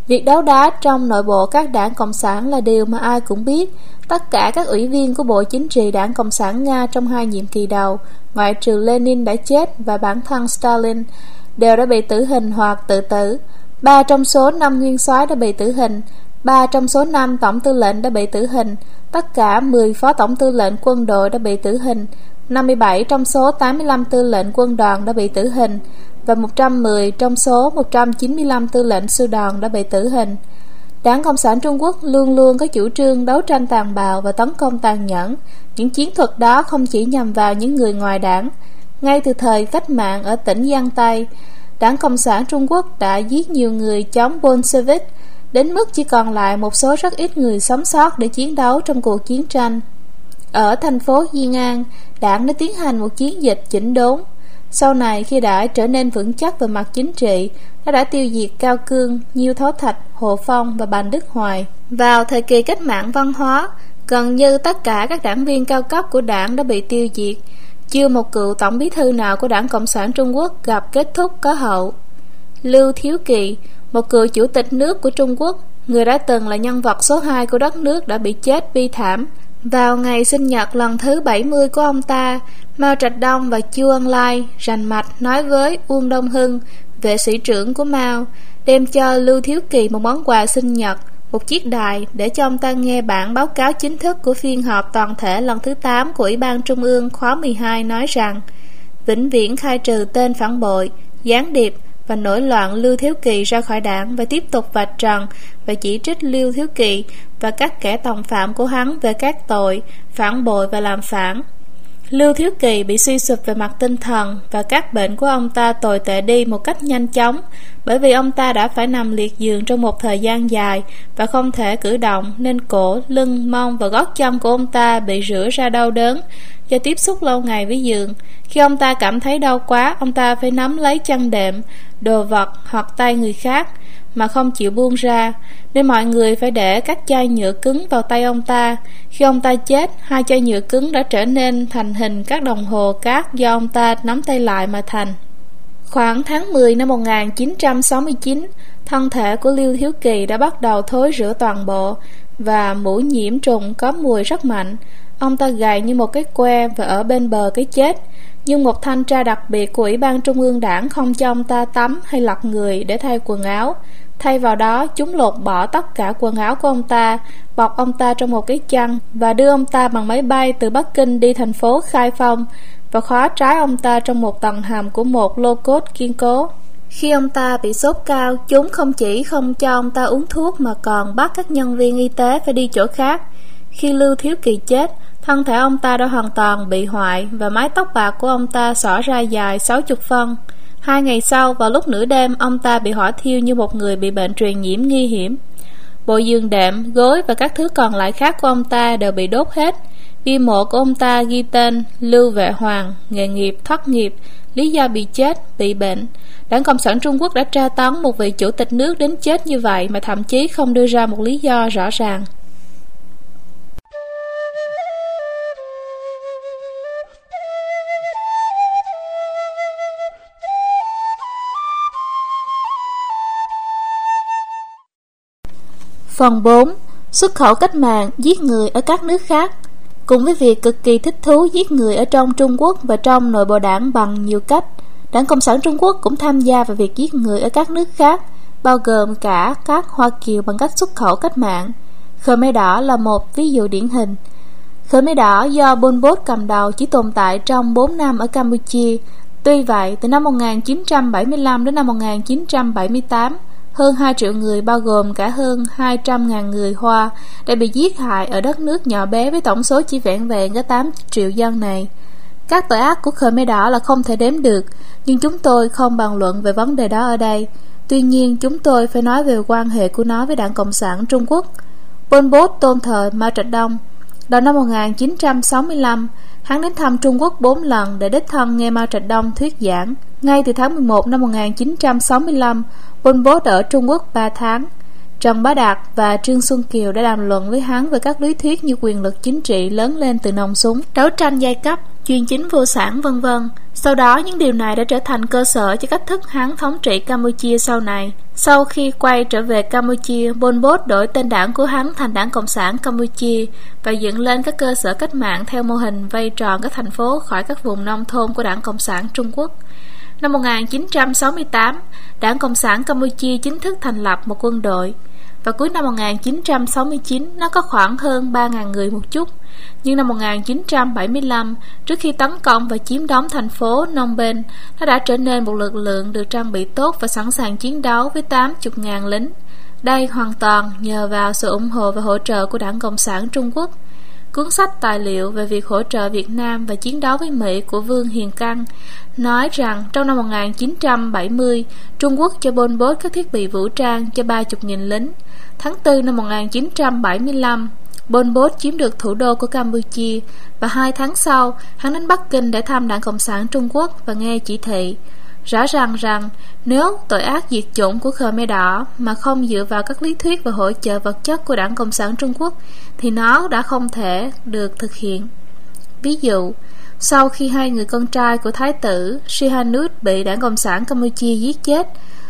Việc đấu đá trong nội bộ các đảng Cộng sản là điều mà ai cũng biết. Tất cả các ủy viên của Bộ Chính trị Đảng Cộng sản Nga trong hai nhiệm kỳ đầu, ngoại trừ Lenin đã chết và bản thân Stalin, đều đã bị tử hình hoặc tự tử. Ba trong số năm nguyên soái đã bị tử hình, ba trong số năm tổng tư lệnh đã bị tử hình, tất cả 10 phó tổng tư lệnh quân đội đã bị tử hình, 57 trong số 85 tư lệnh quân đoàn đã bị tử hình, và 110 trong số 195 tư lệnh sư đoàn đã bị tử hình. Đảng Cộng sản Trung Quốc luôn luôn có chủ trương đấu tranh tàn bạo và tấn công tàn nhẫn. Những chiến thuật đó không chỉ nhằm vào những người ngoài đảng. Ngay từ thời cách mạng ở tỉnh Giang Tây, Đảng Cộng sản Trung Quốc đã giết nhiều người chống Bolshevik, đến mức chỉ còn lại một số rất ít người sống sót để chiến đấu trong cuộc chiến tranh. Ở thành phố Diên An, đảng đã tiến hành một chiến dịch chỉnh đốn sau này khi đã trở nên vững chắc về mặt chính trị, nó đã tiêu diệt Cao Cương, Nhiêu Thấu Thạch, Hồ Phong và Bành Đức Hoài. Vào thời kỳ cách mạng văn hóa, gần như tất cả các đảng viên cao cấp của đảng đã bị tiêu diệt. Chưa một cựu tổng bí thư nào của đảng Cộng sản Trung Quốc gặp kết thúc có hậu. Lưu Thiếu Kỳ, một cựu chủ tịch nước của Trung Quốc, người đã từng là nhân vật số 2 của đất nước đã bị chết bi thảm. Vào ngày sinh nhật lần thứ 70 của ông ta, Mao Trạch Đông và Chu Ân Lai rành mạch nói với Uông Đông Hưng, vệ sĩ trưởng của Mao, đem cho Lưu Thiếu Kỳ một món quà sinh nhật, một chiếc đài để cho ông ta nghe bản báo cáo chính thức của phiên họp toàn thể lần thứ 8 của Ủy ban Trung ương khóa 12 nói rằng vĩnh viễn khai trừ tên phản bội, gián điệp, và nổi loạn Lưu Thiếu Kỳ ra khỏi đảng và tiếp tục vạch trần và chỉ trích Lưu Thiếu Kỳ và các kẻ tòng phạm của hắn về các tội phản bội và làm phản. Lưu Thiếu Kỳ bị suy sụp về mặt tinh thần và các bệnh của ông ta tồi tệ đi một cách nhanh chóng bởi vì ông ta đã phải nằm liệt giường trong một thời gian dài và không thể cử động nên cổ, lưng, mông và gót chân của ông ta bị rửa ra đau đớn do tiếp xúc lâu ngày với giường. Khi ông ta cảm thấy đau quá, ông ta phải nắm lấy chân đệm, đồ vật hoặc tay người khác mà không chịu buông ra, nên mọi người phải để các chai nhựa cứng vào tay ông ta. Khi ông ta chết, hai chai nhựa cứng đã trở nên thành hình các đồng hồ cát do ông ta nắm tay lại mà thành. Khoảng tháng 10 năm 1969 thân thể của Lưu Thiếu Kỳ đã bắt đầu thối rữa toàn bộ và mũi nhiễm trùng có mùi rất mạnh. Ông ta gầy như một cái que và ở bên bờ cái chết nhưng một thanh tra đặc biệt của Ủy ban Trung ương Đảng không cho ông ta tắm hay lặt người để thay quần áo Thay vào đó, chúng lột bỏ tất cả quần áo của ông ta, bọc ông ta trong một cái chăn và đưa ông ta bằng máy bay từ Bắc Kinh đi thành phố Khai Phong và khóa trái ông ta trong một tầng hầm của một lô cốt kiên cố. Khi ông ta bị sốt cao, chúng không chỉ không cho ông ta uống thuốc mà còn bắt các nhân viên y tế phải đi chỗ khác. Khi Lưu Thiếu Kỳ chết, thân thể ông ta đã hoàn toàn bị hoại và mái tóc bạc của ông ta xỏ ra dài 60 phân. Hai ngày sau, vào lúc nửa đêm, ông ta bị hỏa thiêu như một người bị bệnh truyền nhiễm nguy hiểm. Bộ giường đệm, gối và các thứ còn lại khác của ông ta đều bị đốt hết. Bi mộ của ông ta ghi tên Lưu Vệ Hoàng, nghề nghiệp, thoát nghiệp, lý do bị chết, bị bệnh. Đảng Cộng sản Trung Quốc đã tra tấn một vị chủ tịch nước đến chết như vậy mà thậm chí không đưa ra một lý do rõ ràng. Phần 4. Xuất khẩu cách mạng giết người ở các nước khác Cùng với việc cực kỳ thích thú giết người ở trong Trung Quốc và trong nội bộ đảng bằng nhiều cách, Đảng Cộng sản Trung Quốc cũng tham gia vào việc giết người ở các nước khác, bao gồm cả các Hoa Kiều bằng cách xuất khẩu cách mạng. Khmer Đỏ là một ví dụ điển hình. Khmer Đỏ do Pol Pot cầm đầu chỉ tồn tại trong 4 năm ở Campuchia. Tuy vậy, từ năm 1975 đến năm 1978, hơn 2 triệu người bao gồm cả hơn 200.000 người Hoa đã bị giết hại ở đất nước nhỏ bé với tổng số chỉ vẹn vẹn có 8 triệu dân này. Các tội ác của Khmer Đỏ là không thể đếm được, nhưng chúng tôi không bàn luận về vấn đề đó ở đây. Tuy nhiên, chúng tôi phải nói về quan hệ của nó với Đảng Cộng sản Trung Quốc. Pol Pot tôn thờ Mao Trạch Đông. Đầu năm 1965, hắn đến thăm Trung Quốc 4 lần để đích thân nghe Mao Trạch Đông thuyết giảng. Ngay từ tháng 11 năm 1965, Pol Pot ở Trung Quốc 3 tháng. Trần Bá Đạt và Trương Xuân Kiều đã đàm luận với hắn về các lý thuyết như quyền lực chính trị lớn lên từ nòng súng, đấu tranh giai cấp, chuyên chính vô sản vân vân. Sau đó những điều này đã trở thành cơ sở cho cách thức hắn thống trị Campuchia sau này. Sau khi quay trở về Campuchia, Pol Pot đổi tên đảng của hắn thành Đảng Cộng sản Campuchia và dựng lên các cơ sở cách mạng theo mô hình vây tròn các thành phố khỏi các vùng nông thôn của Đảng Cộng sản Trung Quốc. Năm 1968, Đảng Cộng sản Campuchia chính thức thành lập một quân đội. Và cuối năm 1969, nó có khoảng hơn 3.000 người một chút. Nhưng năm 1975, trước khi tấn công và chiếm đóng thành phố Phnom Penh, nó đã trở nên một lực lượng được trang bị tốt và sẵn sàng chiến đấu với 80.000 lính. Đây hoàn toàn nhờ vào sự ủng hộ và hỗ trợ của Đảng Cộng sản Trung Quốc. Cuốn sách tài liệu về việc hỗ trợ Việt Nam và chiến đấu với Mỹ của Vương Hiền Căng nói rằng trong năm 1970, Trung Quốc cho Pol Pot các thiết bị vũ trang cho 30.000 lính. Tháng 4 năm 1975, Pol Pot chiếm được thủ đô của Campuchia và hai tháng sau, hắn đến Bắc Kinh để thăm Đảng Cộng sản Trung Quốc và nghe chỉ thị. Rõ ràng rằng nếu tội ác diệt chủng của Khmer Đỏ mà không dựa vào các lý thuyết và hỗ trợ vật chất của Đảng Cộng sản Trung Quốc thì nó đã không thể được thực hiện. Ví dụ, sau khi hai người con trai của Thái tử Sihanouk bị Đảng Cộng sản Campuchia giết chết,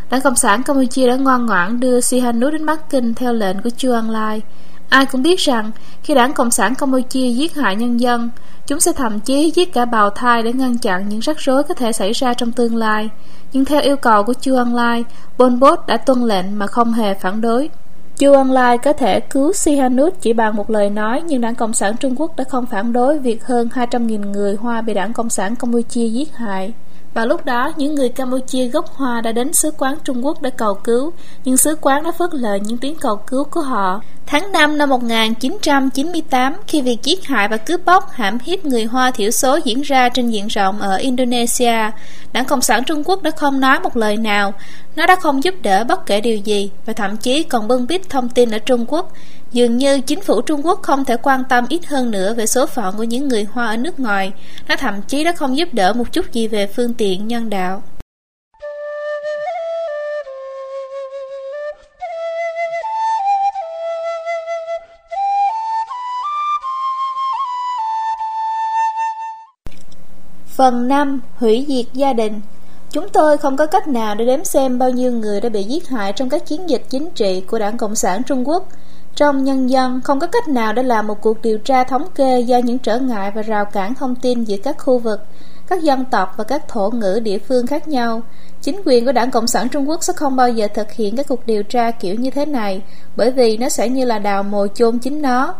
Đảng Cộng sản Campuchia đã ngoan ngoãn đưa Sihanouk đến Bắc Kinh theo lệnh của Chu Ân Lai. Ai cũng biết rằng khi Đảng Cộng sản Campuchia giết hại nhân dân, chúng sẽ thậm chí giết cả bào thai để ngăn chặn những rắc rối có thể xảy ra trong tương lai. Nhưng theo yêu cầu của Chu Ân Lai, Pol Pot đã tuân lệnh mà không hề phản đối. Chu Ân Lai có thể cứu Sihanouk chỉ bằng một lời nói nhưng Đảng Cộng sản Trung Quốc đã không phản đối việc hơn 200.000 người Hoa bị Đảng Cộng sản Campuchia giết hại. Vào lúc đó, những người Campuchia gốc Hoa đã đến sứ quán Trung Quốc để cầu cứu, nhưng sứ quán đã phớt lờ những tiếng cầu cứu của họ. Tháng 5 năm 1998, khi việc giết hại và cướp bóc, hãm hiếp người Hoa thiểu số diễn ra trên diện rộng ở Indonesia, Đảng Cộng sản Trung Quốc đã không nói một lời nào. Nó đã không giúp đỡ bất kể điều gì và thậm chí còn bưng bít thông tin ở Trung Quốc. Dường như chính phủ Trung Quốc không thể quan tâm ít hơn nữa về số phận của những người Hoa ở nước ngoài. Nó thậm chí đã không giúp đỡ một chút gì về phương tiện, nhân đạo. Phần 5. Hủy diệt gia đình Chúng tôi không có cách nào để đếm xem bao nhiêu người đã bị giết hại trong các chiến dịch chính trị của Đảng Cộng sản Trung Quốc. Trong nhân dân, không có cách nào để làm một cuộc điều tra thống kê do những trở ngại và rào cản thông tin giữa các khu vực, các dân tộc và các thổ ngữ địa phương khác nhau. Chính quyền của Đảng Cộng sản Trung Quốc sẽ không bao giờ thực hiện các cuộc điều tra kiểu như thế này, bởi vì nó sẽ như là đào mồ chôn chính nó.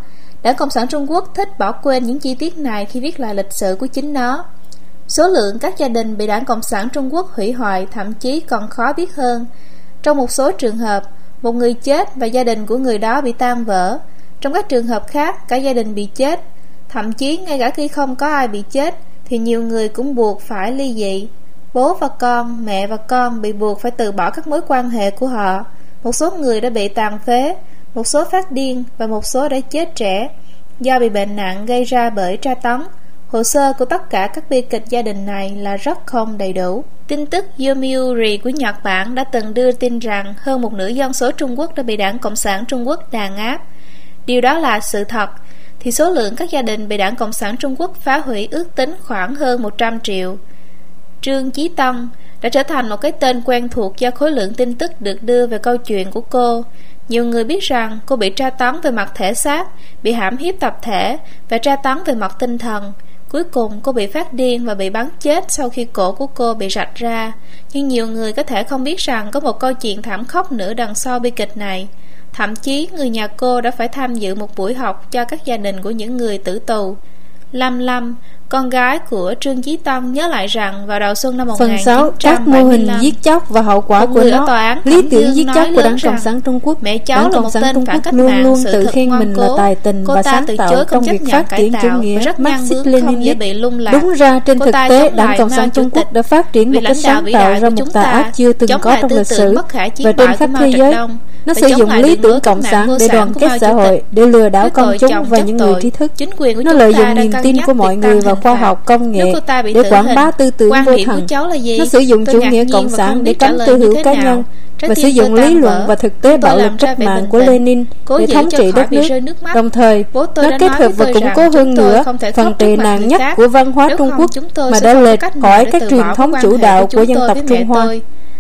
Đảng Cộng sản Trung Quốc thích bỏ quên những chi tiết này khi viết lại lịch sử của chính nó. Số lượng các gia đình bị đảng Cộng sản Trung Quốc hủy hoại thậm chí còn khó biết hơn. Trong một số trường hợp, một người chết và gia đình của người đó bị tan vỡ. Trong các trường hợp khác, cả gia đình bị chết. Thậm chí ngay cả khi không có ai bị chết, thì nhiều người cũng buộc phải ly dị. Bố và con, mẹ và con bị buộc phải từ bỏ các mối quan hệ của họ. Một số người đã bị tàn phế, một số phát điên và một số đã chết trẻ do bị bệnh nặng gây ra bởi tra tấn Hồ sơ của tất cả các bi kịch gia đình này là rất không đầy đủ. Tin tức Yomiuri của Nhật Bản đã từng đưa tin rằng hơn một nửa dân số Trung Quốc đã bị đảng Cộng sản Trung Quốc đàn áp. Điều đó là sự thật, thì số lượng các gia đình bị đảng Cộng sản Trung Quốc phá hủy ước tính khoảng hơn 100 triệu. Trương Chí Tân đã trở thành một cái tên quen thuộc do khối lượng tin tức được đưa về câu chuyện của cô. Nhiều người biết rằng cô bị tra tấn về mặt thể xác, bị hãm hiếp tập thể và tra tấn về mặt tinh thần. Cuối cùng, cô bị phát điên và bị bắn chết sau khi cổ của cô bị rạch ra. Nhưng nhiều người có thể không biết rằng có một câu chuyện thảm khốc nữa đằng sau bi kịch này. Thậm chí, người nhà cô đã phải tham dự một buổi học cho các gia đình của những người tử tù. Lâm Lâm, con gái của Trương Chí Tân nhớ lại rằng vào đầu xuân năm Phần 6, các mô hình giết chóc và hậu quả của nó. tòa án Lý tưởng giết chóc của Đảng Cộng sản Trung Quốc Mẹ cháu Đảng Cộng sản Trung Quốc luôn luôn tự khen mình là tài tình và sáng tạo trong việc phát triển chủ nghĩa Marxist Leninist Đúng ra trên thực tế Đảng Cộng sản Trung Quốc đã phát triển một cách sáng tạo ra một tà ác chưa từng có trong lịch sử và trên khắp thế giới nó sử dụng lý tưởng cộng sản để đoàn kết xã hội, để lừa đảo công chúng và những người trí thức. Nó lợi dụng niềm tin của mọi người vào khoa học công nghệ để quảng bá tư tưởng vô thần. Nó sử dụng chủ nghĩa cộng sản để cấm tư hữu cá nhân và sử dụng lý luận và thực tế bạo lực cách mạng của Lenin để thống trị đất nước. Đồng thời, nó kết hợp và củng cố hơn nữa phần tệ nạn nhất của văn hóa Trung Quốc mà đã lệch khỏi các truyền thống chủ đạo của dân tộc Trung Hoa.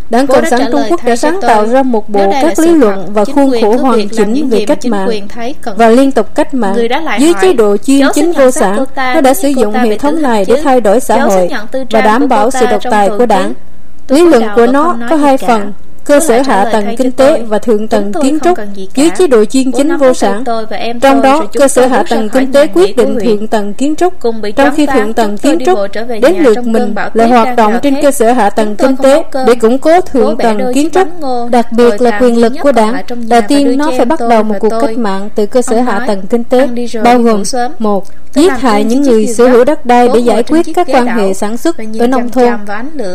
Đảng Cộng sản Trung Quốc đã sáng tạo ra một bộ các lý luận và khuôn khổ hoàn chỉnh về cách mạng và liên tục cách mạng. Dưới chế độ chuyên chính vô sản, nó đã sử dụng hệ thống này để thay đổi xã hội và đảm bảo sự độc tài của đảng. Lý luận của nó có hai phần cơ sở hạ tầng kinh tế và thượng tầng kiến trúc dưới chế độ chuyên chính vô sản. Trong đó, cơ sở hạ tầng kinh tế quyết định thượng tầng kiến trúc, trong khi thượng tầng kiến trúc đến lượt mình là hoạt động trên cơ sở hạ tầng kinh tế để củng cố thượng tầng kiến trúc, đặc biệt là quyền lực của đảng. Đầu tiên, nó phải bắt đầu một cuộc cách mạng từ cơ sở hạ tầng kinh tế, bao gồm một giết hại những người sở hữu đất đai để giải quyết các quan hệ sản xuất ở nông thôn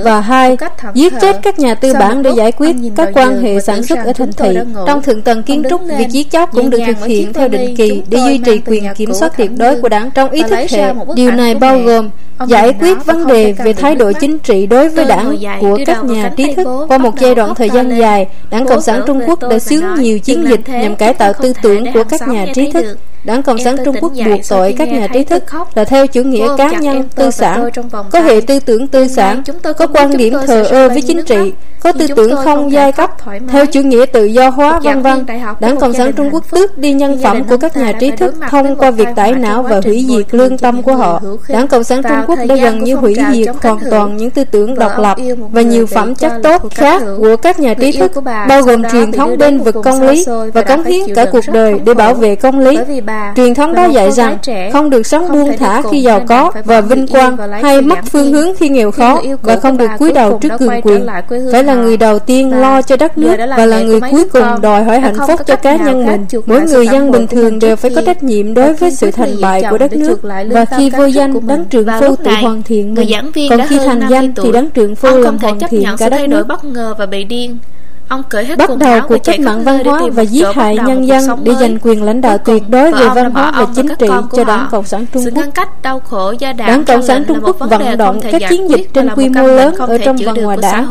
và hai giết chết các nhà tư bản để giải quyết các quan hệ sản xuất ở thành thị trong thượng tầng kiến trúc việc giết chóc cũng được thực hiện theo định kỳ để duy trì quyền kiểm soát tuyệt đối của đảng trong ý thức hệ. điều này bao gồm giải quyết vấn đề về thái độ chính trị đối với đảng của các nhà trí thức qua một giai đoạn thời gian dài. Đảng cộng sản trung quốc đã xướng nhiều chiến dịch nhằm cải tạo tư tưởng của các nhà trí thức Đảng Cộng sản Trung Quốc buộc tội các nhà trí thức là theo chủ nghĩa cá nhân tư sản, có hệ tư tưởng tư sản, có quan điểm thờ ơ với chính trị, có tư tưởng không giai cấp, theo chủ nghĩa tự do hóa vân vân. Đảng Cộng sản Trung Quốc tước đi nhân phẩm của các nhà trí thức thông qua việc tải não và hủy diệt lương tâm của họ. Đảng Cộng sản Trung Quốc đã gần như hủy diệt hoàn toàn những tư tưởng độc lập và nhiều phẩm chất tốt khác của các nhà trí thức, bao gồm truyền thống bên vực công lý và cống hiến cả cuộc đời để bảo vệ công lý Truyền thống đó dạy rằng không được sống buông thả khi giàu có và vinh quang hay mất phương hướng khi nghèo khó và không được cúi đầu trước cường quyền. Phải là người đầu tiên lo cho đất nước và là người cuối cùng đòi hỏi hạnh phúc cho cá nhân mình. Mỗi người dân bình thường đều phải có trách nhiệm đối với sự thành bại của đất nước và khi vô danh đấng trượng phu tự hoàn thiện mình. Còn khi thành danh thì đấng trượng phu làm hoàn thiện cả đất nước. bất ngờ và bị điên Ông cởi hết bắt đầu cuộc cách mạng văn hóa và giết hại nhân dân để giành quyền lãnh đạo tuyệt đối về văn hóa và chính trị cho đảng cộng sản trung quốc. đau khổ do đảng cộng sản trung quốc vận động các chiến dịch trên quy mô lớn ở trong và ngoài đảng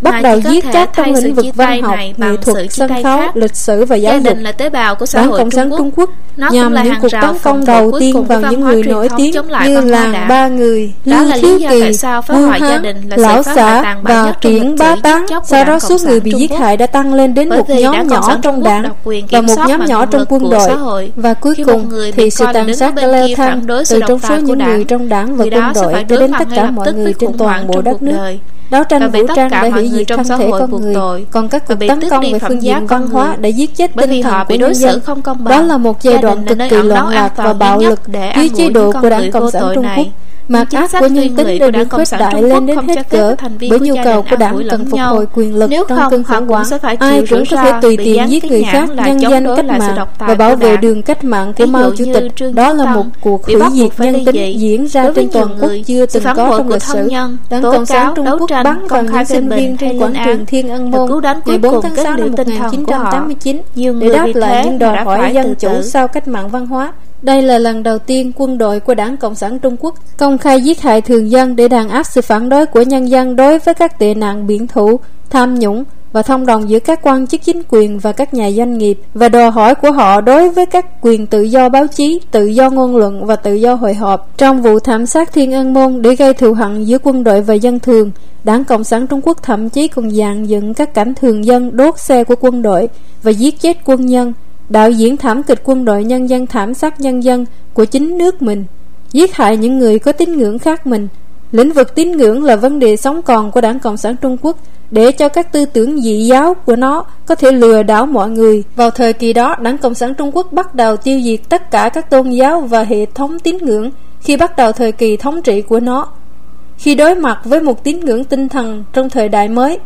bắt đầu giết chóc trong lĩnh vực văn học, nghệ thuật, sân khấu, lịch sử và giáo dục. là tế bào của xã Đảng Cộng sản Trung Quốc nhằm những cuộc tấn công đầu tiên vào những người nổi tiếng như làng ba người, Lưu Thiếu Kỳ, Vua Hán, Lão xã và Triển Bá Tán. Sau đó số người bị giết hại đã tăng lên đến một nhóm nhỏ trong đảng và một nhóm nhỏ trong quân đội. Và cuối cùng thì sự tàn sát đã leo thang từ trong số những người trong đảng và quân đội tới đến tất cả mọi người trên toàn bộ đất nước. Đấu tranh vũ trang đã hủy diệt thân thể con người. tội, Còn các cuộc tấn công về phương diện văn hóa đã giết chết tinh thần của nhân dân. Đó là một giai đoạn cực kỳ loạn lạc và bạo lực dưới chế độ của Đảng Cộng sản Trung Quốc mà ác của nhân tính đều được khuếch đại lên đến hết cỡ. bởi nhu cầu của đảng cần phục hồi quyền lực trong cơn khủng hoảng ai cũng có thể tùy tiện giết người khác. nhân danh cách mạng và bảo vệ đường cách mạng của mao chủ tịch đó là một cuộc hủy diệt nhân tính diễn ra trên toàn quốc chưa từng có trong lịch sử. đảng cộng sản trung quốc bắn vào những sinh viên trên quảng trường thiên ân môn ngày 4 tháng 6 năm 1989 để đáp lại những đòi hỏi dân chủ sau cách mạng văn hóa đây là lần đầu tiên quân đội của Đảng Cộng sản Trung Quốc công khai giết hại thường dân để đàn áp sự phản đối của nhân dân đối với các tệ nạn biển thủ, tham nhũng và thông đồng giữa các quan chức chính quyền và các nhà doanh nghiệp và đòi hỏi của họ đối với các quyền tự do báo chí, tự do ngôn luận và tự do hội họp. Trong vụ thảm sát Thiên Ân Môn để gây thù hận giữa quân đội và dân thường, Đảng Cộng sản Trung Quốc thậm chí còn dàn dựng các cảnh thường dân đốt xe của quân đội và giết chết quân nhân đạo diễn thảm kịch quân đội nhân dân thảm sát nhân dân của chính nước mình, giết hại những người có tín ngưỡng khác mình. Lĩnh vực tín ngưỡng là vấn đề sống còn của Đảng Cộng sản Trung Quốc để cho các tư tưởng dị giáo của nó có thể lừa đảo mọi người. Vào thời kỳ đó, Đảng Cộng sản Trung Quốc bắt đầu tiêu diệt tất cả các tôn giáo và hệ thống tín ngưỡng khi bắt đầu thời kỳ thống trị của nó. Khi đối mặt với một tín ngưỡng tinh thần trong thời đại mới,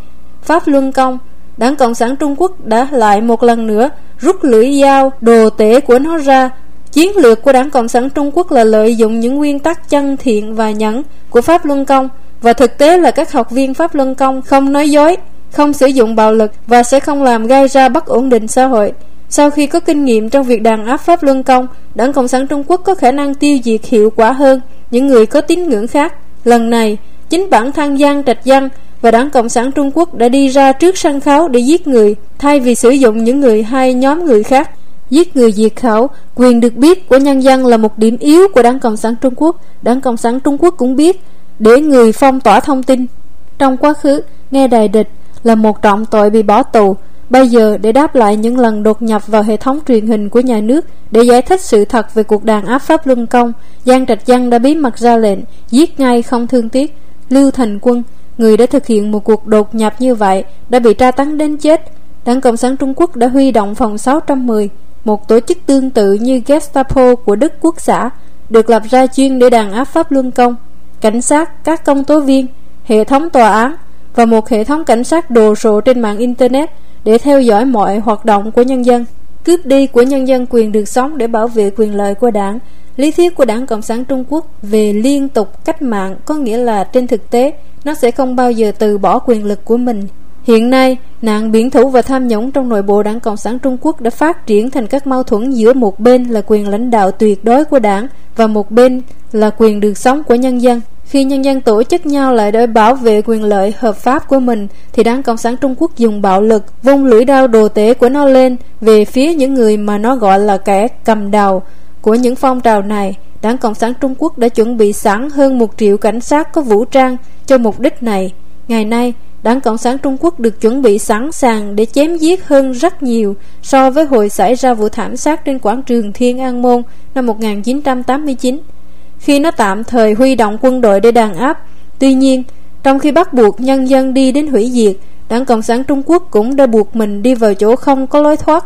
Pháp Luân Công Đảng Cộng sản Trung Quốc đã lại một lần nữa rút lưỡi dao đồ tể của nó ra. Chiến lược của Đảng Cộng sản Trung Quốc là lợi dụng những nguyên tắc chân thiện và nhẫn của Pháp Luân Công và thực tế là các học viên Pháp Luân Công không nói dối, không sử dụng bạo lực và sẽ không làm gây ra bất ổn định xã hội. Sau khi có kinh nghiệm trong việc đàn áp Pháp Luân Công, Đảng Cộng sản Trung Quốc có khả năng tiêu diệt hiệu quả hơn những người có tín ngưỡng khác. Lần này, chính bản thân Giang Trạch Giang và Đảng Cộng sản Trung Quốc đã đi ra trước sân khấu để giết người thay vì sử dụng những người hay nhóm người khác. Giết người diệt khẩu, quyền được biết của nhân dân là một điểm yếu của Đảng Cộng sản Trung Quốc. Đảng Cộng sản Trung Quốc cũng biết để người phong tỏa thông tin. Trong quá khứ, nghe đài địch là một trọng tội bị bỏ tù. Bây giờ để đáp lại những lần đột nhập vào hệ thống truyền hình của nhà nước để giải thích sự thật về cuộc đàn áp pháp luân công, Giang Trạch Dân đã bí mật ra lệnh giết ngay không thương tiếc. Lưu Thành Quân Người đã thực hiện một cuộc đột nhập như vậy đã bị tra tấn đến chết. Đảng Cộng sản Trung Quốc đã huy động phòng 610, một tổ chức tương tự như Gestapo của Đức Quốc xã, được lập ra chuyên để đàn áp pháp luân công, cảnh sát, các công tố viên, hệ thống tòa án và một hệ thống cảnh sát đồ sộ trên mạng Internet để theo dõi mọi hoạt động của nhân dân. Cướp đi của nhân dân quyền được sống để bảo vệ quyền lợi của đảng Lý thuyết của Đảng Cộng sản Trung Quốc về liên tục cách mạng có nghĩa là trên thực tế nó sẽ không bao giờ từ bỏ quyền lực của mình. Hiện nay, nạn biển thủ và tham nhũng trong nội bộ Đảng Cộng sản Trung Quốc đã phát triển thành các mâu thuẫn giữa một bên là quyền lãnh đạo tuyệt đối của đảng và một bên là quyền được sống của nhân dân. Khi nhân dân tổ chức nhau lại để bảo vệ quyền lợi hợp pháp của mình thì Đảng Cộng sản Trung Quốc dùng bạo lực vung lưỡi đao đồ tể của nó lên về phía những người mà nó gọi là kẻ cầm đầu của những phong trào này, Đảng Cộng sản Trung Quốc đã chuẩn bị sẵn hơn một triệu cảnh sát có vũ trang cho mục đích này. Ngày nay, Đảng Cộng sản Trung Quốc được chuẩn bị sẵn sàng để chém giết hơn rất nhiều so với hồi xảy ra vụ thảm sát trên quảng trường Thiên An Môn năm 1989, khi nó tạm thời huy động quân đội để đàn áp. Tuy nhiên, trong khi bắt buộc nhân dân đi đến hủy diệt, Đảng Cộng sản Trung Quốc cũng đã buộc mình đi vào chỗ không có lối thoát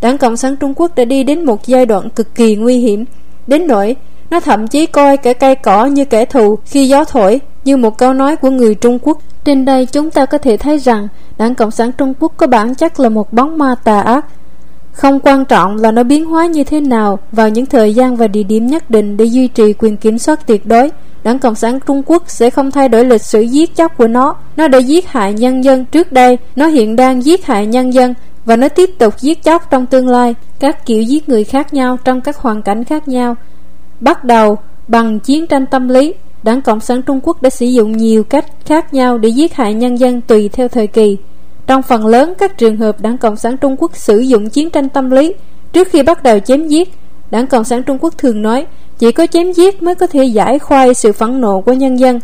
Đảng Cộng sản Trung Quốc đã đi đến một giai đoạn cực kỳ nguy hiểm, đến nỗi nó thậm chí coi cả cây cỏ như kẻ thù khi gió thổi, như một câu nói của người Trung Quốc. Trên đây chúng ta có thể thấy rằng Đảng Cộng sản Trung Quốc có bản chất là một bóng ma tà ác. Không quan trọng là nó biến hóa như thế nào vào những thời gian và địa điểm nhất định để duy trì quyền kiểm soát tuyệt đối. Đảng Cộng sản Trung Quốc sẽ không thay đổi lịch sử giết chóc của nó. Nó đã giết hại nhân dân trước đây, nó hiện đang giết hại nhân dân và nó tiếp tục giết chóc trong tương lai. Các kiểu giết người khác nhau trong các hoàn cảnh khác nhau. Bắt đầu bằng chiến tranh tâm lý, Đảng Cộng sản Trung Quốc đã sử dụng nhiều cách khác nhau để giết hại nhân dân tùy theo thời kỳ. Trong phần lớn các trường hợp Đảng Cộng sản Trung Quốc sử dụng chiến tranh tâm lý trước khi bắt đầu chém giết, Đảng Cộng sản Trung Quốc thường nói chỉ có chém giết mới có thể giải khoai sự phẫn nộ của nhân dân.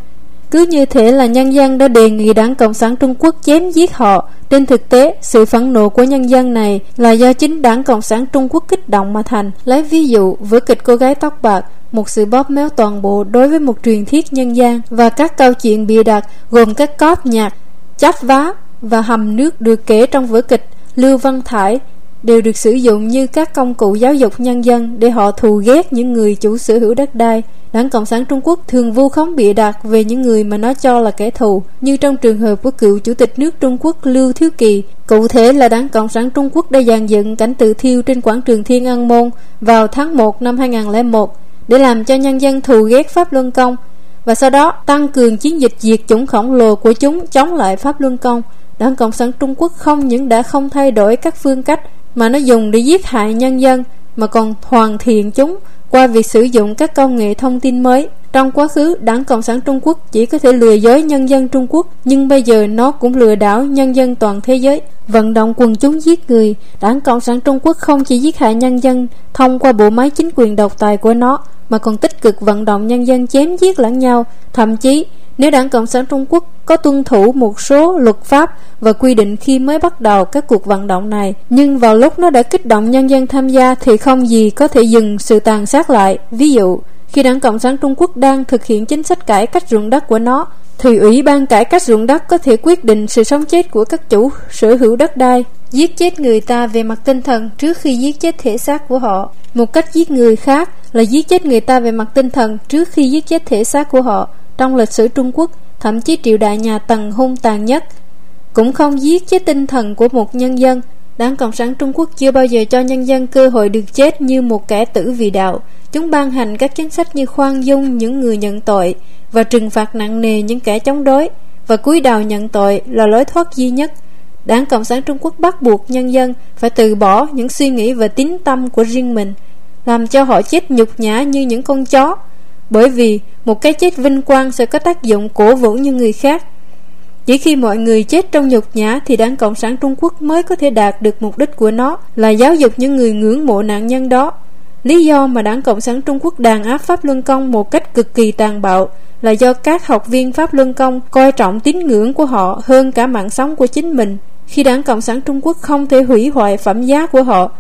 Cứ như thế là nhân dân đã đề nghị Đảng Cộng sản Trung Quốc chém giết họ. Trên thực tế, sự phẫn nộ của nhân dân này là do chính Đảng Cộng sản Trung Quốc kích động mà thành. Lấy ví dụ, với kịch cô gái tóc bạc, một sự bóp méo toàn bộ đối với một truyền thuyết nhân gian và các câu chuyện bịa đặt gồm các cóp nhạc, chắp vá và hầm nước được kể trong vở kịch Lưu Văn Thải đều được sử dụng như các công cụ giáo dục nhân dân để họ thù ghét những người chủ sở hữu đất đai. Đảng Cộng sản Trung Quốc thường vu khống bịa đặt về những người mà nó cho là kẻ thù, như trong trường hợp của cựu chủ tịch nước Trung Quốc Lưu Thiếu Kỳ. Cụ thể là Đảng Cộng sản Trung Quốc đã dàn dựng cảnh tự thiêu trên quảng trường Thiên An Môn vào tháng 1 năm 2001 để làm cho nhân dân thù ghét Pháp Luân Công và sau đó tăng cường chiến dịch diệt chủng khổng lồ của chúng chống lại Pháp Luân Công. Đảng Cộng sản Trung Quốc không những đã không thay đổi các phương cách mà nó dùng để giết hại nhân dân mà còn hoàn thiện chúng qua việc sử dụng các công nghệ thông tin mới. Trong quá khứ, Đảng Cộng sản Trung Quốc chỉ có thể lừa dối nhân dân Trung Quốc, nhưng bây giờ nó cũng lừa đảo nhân dân toàn thế giới. Vận động quần chúng giết người, Đảng Cộng sản Trung Quốc không chỉ giết hại nhân dân thông qua bộ máy chính quyền độc tài của nó, mà còn tích cực vận động nhân dân chém giết lẫn nhau, thậm chí nếu Đảng Cộng sản Trung Quốc có tuân thủ một số luật pháp và quy định khi mới bắt đầu các cuộc vận động này, nhưng vào lúc nó đã kích động nhân dân tham gia thì không gì có thể dừng sự tàn sát lại. Ví dụ, khi Đảng Cộng sản Trung Quốc đang thực hiện chính sách cải cách ruộng đất của nó, thì Ủy ban cải cách ruộng đất có thể quyết định sự sống chết của các chủ sở hữu đất đai, giết chết người ta về mặt tinh thần trước khi giết chết thể xác của họ. Một cách giết người khác là giết chết người ta về mặt tinh thần trước khi giết chết thể xác của họ. Trong lịch sử Trung Quốc, thậm chí triều đại nhà Tần hung tàn nhất, cũng không giết chết tinh thần của một nhân dân. Đảng Cộng sản Trung Quốc chưa bao giờ cho nhân dân cơ hội được chết như một kẻ tử vì đạo. Chúng ban hành các chính sách như khoan dung những người nhận tội và trừng phạt nặng nề những kẻ chống đối và cúi đầu nhận tội là lối thoát duy nhất. Đảng Cộng sản Trung Quốc bắt buộc nhân dân phải từ bỏ những suy nghĩ và tín tâm của riêng mình, làm cho họ chết nhục nhã như những con chó, bởi vì một cái chết vinh quang sẽ có tác dụng cổ vũ như người khác. Chỉ khi mọi người chết trong nhục nhã thì Đảng Cộng sản Trung Quốc mới có thể đạt được mục đích của nó là giáo dục những người ngưỡng mộ nạn nhân đó. Lý do mà Đảng Cộng sản Trung Quốc đàn áp Pháp Luân Công một cách cực kỳ tàn bạo là do các học viên Pháp Luân Công coi trọng tín ngưỡng của họ hơn cả mạng sống của chính mình. Khi Đảng Cộng sản Trung Quốc không thể hủy hoại phẩm giá của họ,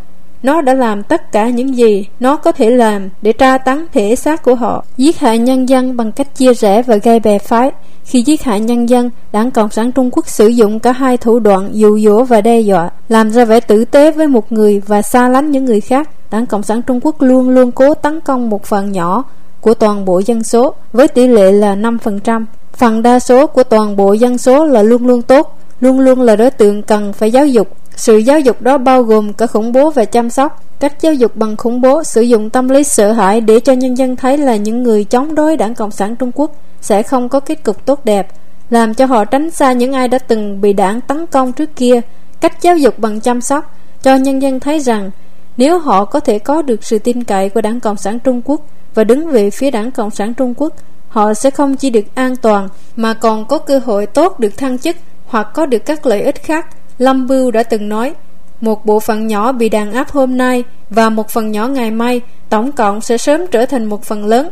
nó đã làm tất cả những gì nó có thể làm để tra tấn thể xác của họ, giết hại nhân dân bằng cách chia rẽ và gây bè phái. Khi giết hại nhân dân, Đảng Cộng sản Trung Quốc sử dụng cả hai thủ đoạn dụ dỗ và đe dọa, làm ra vẻ tử tế với một người và xa lánh những người khác. Đảng Cộng sản Trung Quốc luôn luôn cố tấn công một phần nhỏ của toàn bộ dân số với tỷ lệ là 5%. Phần đa số của toàn bộ dân số là luôn luôn tốt, luôn luôn là đối tượng cần phải giáo dục. Sự giáo dục đó bao gồm cả khủng bố và chăm sóc. Cách giáo dục bằng khủng bố sử dụng tâm lý sợ hãi để cho nhân dân thấy là những người chống đối đảng Cộng sản Trung Quốc sẽ không có kết cục tốt đẹp, làm cho họ tránh xa những ai đã từng bị đảng tấn công trước kia. Cách giáo dục bằng chăm sóc cho nhân dân thấy rằng nếu họ có thể có được sự tin cậy của đảng Cộng sản Trung Quốc và đứng về phía đảng Cộng sản Trung Quốc, họ sẽ không chỉ được an toàn mà còn có cơ hội tốt được thăng chức hoặc có được các lợi ích khác. Lâm Bưu đã từng nói, một bộ phận nhỏ bị đàn áp hôm nay và một phần nhỏ ngày mai, tổng cộng sẽ sớm trở thành một phần lớn.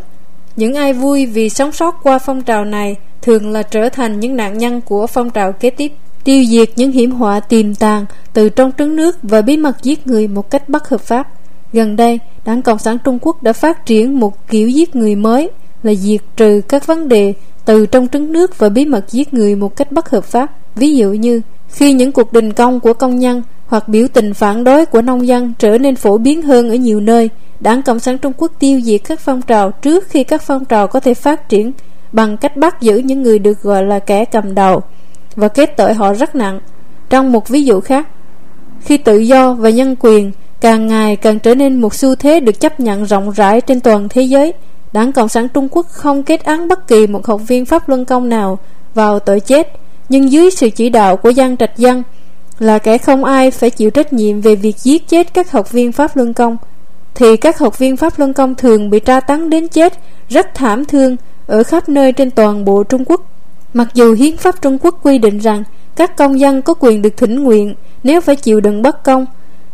Những ai vui vì sống sót qua phong trào này thường là trở thành những nạn nhân của phong trào kế tiếp. Tiêu diệt những hiểm họa tiềm tàng từ trong trứng nước và bí mật giết người một cách bất hợp pháp. Gần đây, Đảng Cộng sản Trung Quốc đã phát triển một kiểu giết người mới là diệt trừ các vấn đề từ trong trứng nước và bí mật giết người một cách bất hợp pháp. Ví dụ như, khi những cuộc đình công của công nhân hoặc biểu tình phản đối của nông dân trở nên phổ biến hơn ở nhiều nơi, Đảng Cộng sản Trung Quốc tiêu diệt các phong trào trước khi các phong trào có thể phát triển bằng cách bắt giữ những người được gọi là kẻ cầm đầu và kết tội họ rất nặng. Trong một ví dụ khác, khi tự do và nhân quyền càng ngày càng trở nên một xu thế được chấp nhận rộng rãi trên toàn thế giới, Đảng Cộng sản Trung Quốc không kết án bất kỳ một học viên pháp luân công nào vào tội chết, nhưng dưới sự chỉ đạo của Giang Trạch Dân là kẻ không ai phải chịu trách nhiệm về việc giết chết các học viên pháp luân công, thì các học viên pháp luân công thường bị tra tấn đến chết rất thảm thương ở khắp nơi trên toàn bộ Trung Quốc. Mặc dù hiến pháp Trung Quốc quy định rằng các công dân có quyền được thỉnh nguyện nếu phải chịu đựng bất công,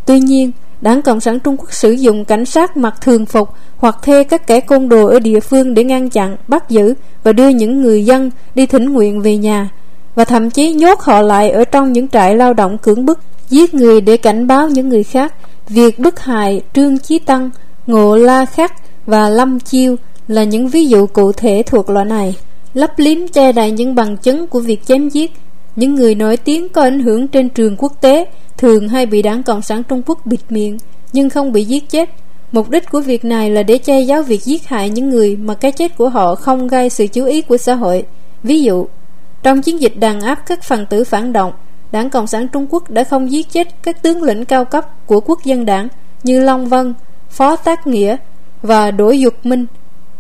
tuy nhiên Đảng Cộng sản Trung Quốc sử dụng cảnh sát mặc thường phục hoặc thuê các kẻ côn đồ ở địa phương để ngăn chặn, bắt giữ và đưa những người dân đi thỉnh nguyện về nhà và thậm chí nhốt họ lại ở trong những trại lao động cưỡng bức, giết người để cảnh báo những người khác. Việc bức hại Trương Chí Tăng, Ngộ La Khắc và Lâm Chiêu là những ví dụ cụ thể thuộc loại này. Lấp liếm che đậy những bằng chứng của việc chém giết. Những người nổi tiếng có ảnh hưởng trên trường quốc tế thường hay bị đảng Cộng sản Trung Quốc bịt miệng nhưng không bị giết chết. Mục đích của việc này là để che giấu việc giết hại những người mà cái chết của họ không gây sự chú ý của xã hội. Ví dụ, trong chiến dịch đàn áp các phần tử phản động, Đảng Cộng sản Trung Quốc đã không giết chết các tướng lĩnh cao cấp của quốc dân đảng như Long Vân, Phó Tác Nghĩa và Đỗ Dục Minh,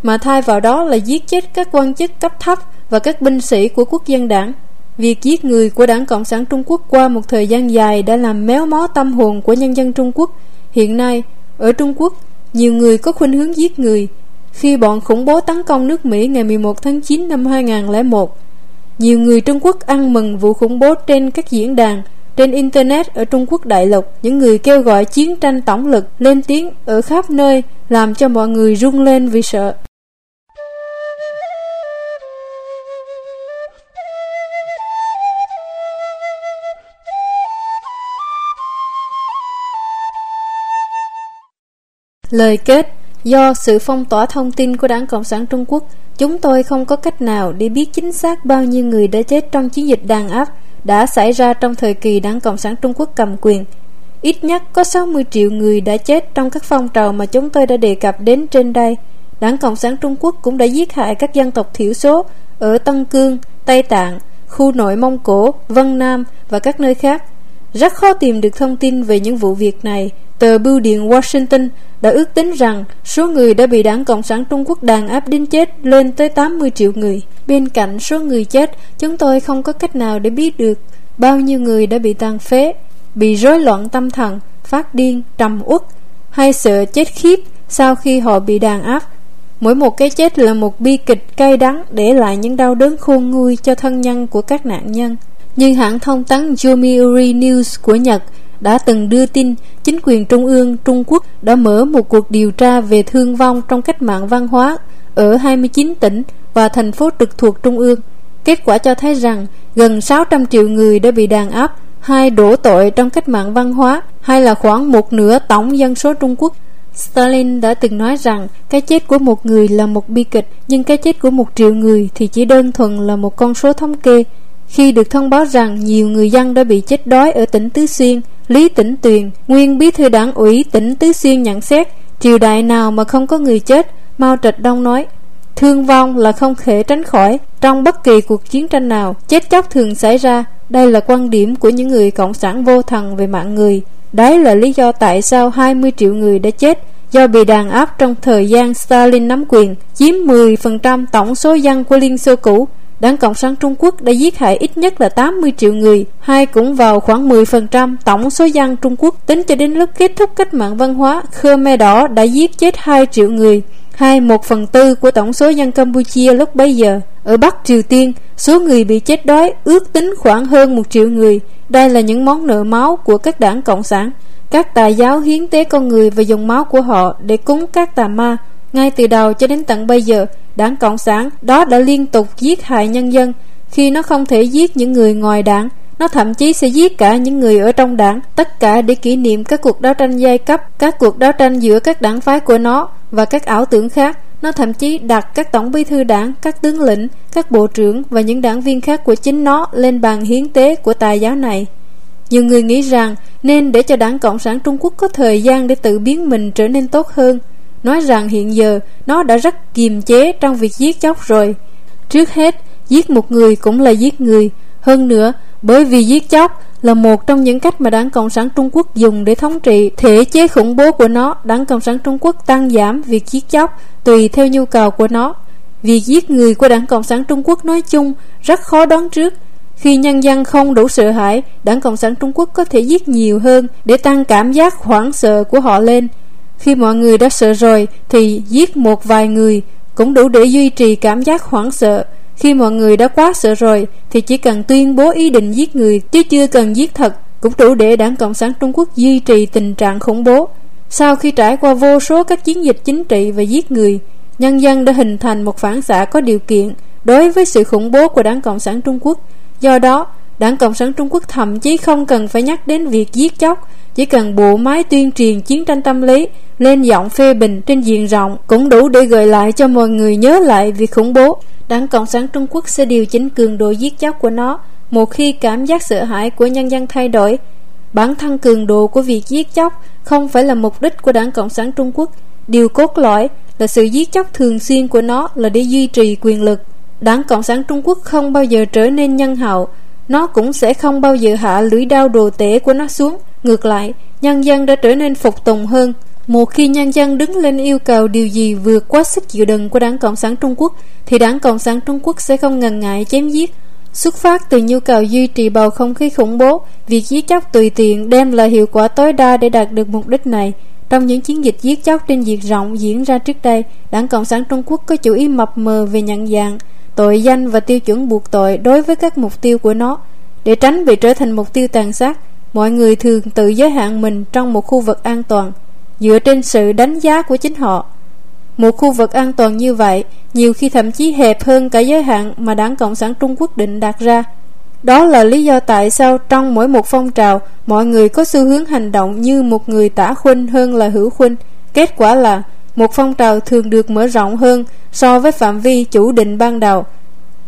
mà thay vào đó là giết chết các quan chức cấp thấp và các binh sĩ của quốc dân đảng. Việc giết người của Đảng Cộng sản Trung Quốc qua một thời gian dài đã làm méo mó tâm hồn của nhân dân Trung Quốc. Hiện nay, ở Trung Quốc, nhiều người có khuynh hướng giết người. Khi bọn khủng bố tấn công nước Mỹ ngày 11 tháng 9 năm 2001, nhiều người Trung Quốc ăn mừng vụ khủng bố trên các diễn đàn, trên Internet ở Trung Quốc đại lục. Những người kêu gọi chiến tranh tổng lực lên tiếng ở khắp nơi, làm cho mọi người rung lên vì sợ. Lời kết Do sự phong tỏa thông tin của Đảng Cộng sản Trung Quốc Chúng tôi không có cách nào để biết chính xác bao nhiêu người đã chết trong chiến dịch đàn áp đã xảy ra trong thời kỳ Đảng Cộng sản Trung Quốc cầm quyền. Ít nhất có 60 triệu người đã chết trong các phong trào mà chúng tôi đã đề cập đến trên đây. Đảng Cộng sản Trung Quốc cũng đã giết hại các dân tộc thiểu số ở Tân Cương, Tây Tạng, khu nội Mông Cổ, Vân Nam và các nơi khác. Rất khó tìm được thông tin về những vụ việc này. Tờ Bưu điện Washington đã ước tính rằng số người đã bị đảng Cộng sản Trung Quốc đàn áp đến chết lên tới 80 triệu người. Bên cạnh số người chết, chúng tôi không có cách nào để biết được bao nhiêu người đã bị tàn phế, bị rối loạn tâm thần, phát điên, trầm uất hay sợ chết khiếp sau khi họ bị đàn áp. Mỗi một cái chết là một bi kịch cay đắng để lại những đau đớn khôn nguôi cho thân nhân của các nạn nhân. Nhưng hãng thông tấn Yomiuri News của Nhật đã từng đưa tin chính quyền trung ương Trung Quốc đã mở một cuộc điều tra về thương vong trong cách mạng văn hóa ở 29 tỉnh và thành phố trực thuộc trung ương. Kết quả cho thấy rằng gần 600 triệu người đã bị đàn áp hay đổ tội trong cách mạng văn hóa hay là khoảng một nửa tổng dân số Trung Quốc. Stalin đã từng nói rằng cái chết của một người là một bi kịch nhưng cái chết của một triệu người thì chỉ đơn thuần là một con số thống kê. Khi được thông báo rằng nhiều người dân đã bị chết đói ở tỉnh Tứ Xuyên, Lý Tĩnh Tuyền, nguyên bí thư đảng ủy tỉnh Tứ Xuyên nhận xét, triều đại nào mà không có người chết, Mao Trạch Đông nói, thương vong là không thể tránh khỏi, trong bất kỳ cuộc chiến tranh nào, chết chóc thường xảy ra, đây là quan điểm của những người cộng sản vô thần về mạng người. Đấy là lý do tại sao 20 triệu người đã chết do bị đàn áp trong thời gian Stalin nắm quyền, chiếm 10% tổng số dân của Liên Xô cũ. Đảng Cộng sản Trung Quốc đã giết hại ít nhất là 80 triệu người, hai cũng vào khoảng 10% tổng số dân Trung Quốc. Tính cho đến lúc kết thúc cách mạng văn hóa, Khmer Đỏ đã giết chết 2 triệu người, hai một phần tư của tổng số dân Campuchia lúc bấy giờ. Ở Bắc Triều Tiên, số người bị chết đói ước tính khoảng hơn một triệu người. Đây là những món nợ máu của các đảng Cộng sản. Các tà giáo hiến tế con người và dùng máu của họ để cúng các tà ma. Ngay từ đầu cho đến tận bây giờ, Đảng Cộng sản đó đã liên tục giết hại nhân dân. Khi nó không thể giết những người ngoài đảng Nó thậm chí sẽ giết cả những người ở trong đảng Tất cả để kỷ niệm các cuộc đấu tranh giai cấp Các cuộc đấu tranh giữa các đảng phái của nó Và các ảo tưởng khác. Nó thậm chí đặt các tổng bí thư đảng Các tướng lĩnh, các bộ trưởng Và những đảng viên khác của chính nó Lên bàn hiến tế của tài giáo này. Nhiều người nghĩ rằng nên để cho đảng Cộng sản Trung Quốc có thời gian để tự biến mình trở nên tốt hơn. Nói rằng hiện giờ nó đã rất kiềm chế trong việc giết chóc rồi. Trước hết, giết một người cũng là giết người. Hơn nữa, bởi vì giết chóc là một trong những cách mà đảng Cộng sản Trung Quốc dùng để thống trị thể chế khủng bố của nó, đảng Cộng sản Trung Quốc tăng giảm việc giết chóc tùy theo nhu cầu của nó. Việc giết người của đảng Cộng sản Trung Quốc nói chung rất khó đoán trước. Khi nhân dân không đủ sợ hãi, đảng Cộng sản Trung Quốc có thể giết nhiều hơn để tăng cảm giác hoảng sợ của họ lên. Khi mọi người đã sợ rồi thì giết một vài người cũng đủ để duy trì cảm giác hoảng sợ. Khi mọi người đã quá sợ rồi thì chỉ cần tuyên bố ý định giết người chứ chưa cần giết thật cũng đủ để đảng Cộng sản Trung Quốc duy trì tình trạng khủng bố. Sau khi trải qua vô số các chiến dịch chính trị và giết người, nhân dân đã hình thành một phản xạ có điều kiện đối với sự khủng bố của đảng Cộng sản Trung Quốc. Do đó, đảng Cộng sản Trung Quốc thậm chí không cần phải nhắc đến việc giết chóc, chỉ cần bộ máy tuyên truyền chiến tranh tâm lý lên giọng phê bình trên diện rộng cũng đủ để gợi lại cho mọi người nhớ lại việc khủng bố. Đảng Cộng sản Trung Quốc sẽ điều chỉnh cường độ giết chóc của nó một khi cảm giác sợ hãi của nhân dân thay đổi. Bản thân cường độ của việc giết chóc không phải là mục đích của Đảng Cộng sản Trung Quốc. Điều cốt lõi là sự giết chóc thường xuyên của nó là để duy trì quyền lực. Đảng Cộng sản Trung Quốc không bao giờ trở nên nhân hậu, nó cũng sẽ không bao giờ hạ lưỡi đao đồ tể của nó xuống. Ngược lại, nhân dân đã trở nên phục tùng hơn. Một khi nhân dân đứng lên yêu cầu điều gì vượt quá sức chịu đựng của Đảng Cộng sản Trung Quốc, thì Đảng Cộng sản Trung Quốc sẽ không ngần ngại chém giết. Xuất phát từ nhu cầu duy trì bầu không khí khủng bố, việc giết chóc tùy tiện đem lại hiệu quả tối đa để đạt được mục đích này. Trong những chiến dịch giết chóc trên diện rộng diễn ra trước đây, Đảng Cộng sản Trung Quốc có chủ ý mập mờ về nhận dạng, tội danh và tiêu chuẩn buộc tội đối với các mục tiêu của nó. Để tránh bị trở thành mục tiêu tàn sát, mọi người thường tự giới hạn mình trong một khu vực an toàn, dựa trên sự đánh giá của chính họ. Một khu vực an toàn như vậy, nhiều khi thậm chí hẹp hơn cả giới hạn mà Đảng Cộng sản Trung Quốc định đặt ra. Đó là lý do tại sao trong mỗi một phong trào, mọi người có xu hướng hành động như một người tả khuynh hơn là hữu khuynh. Kết quả là, một phong trào thường được mở rộng hơn so với phạm vi chủ định ban đầu,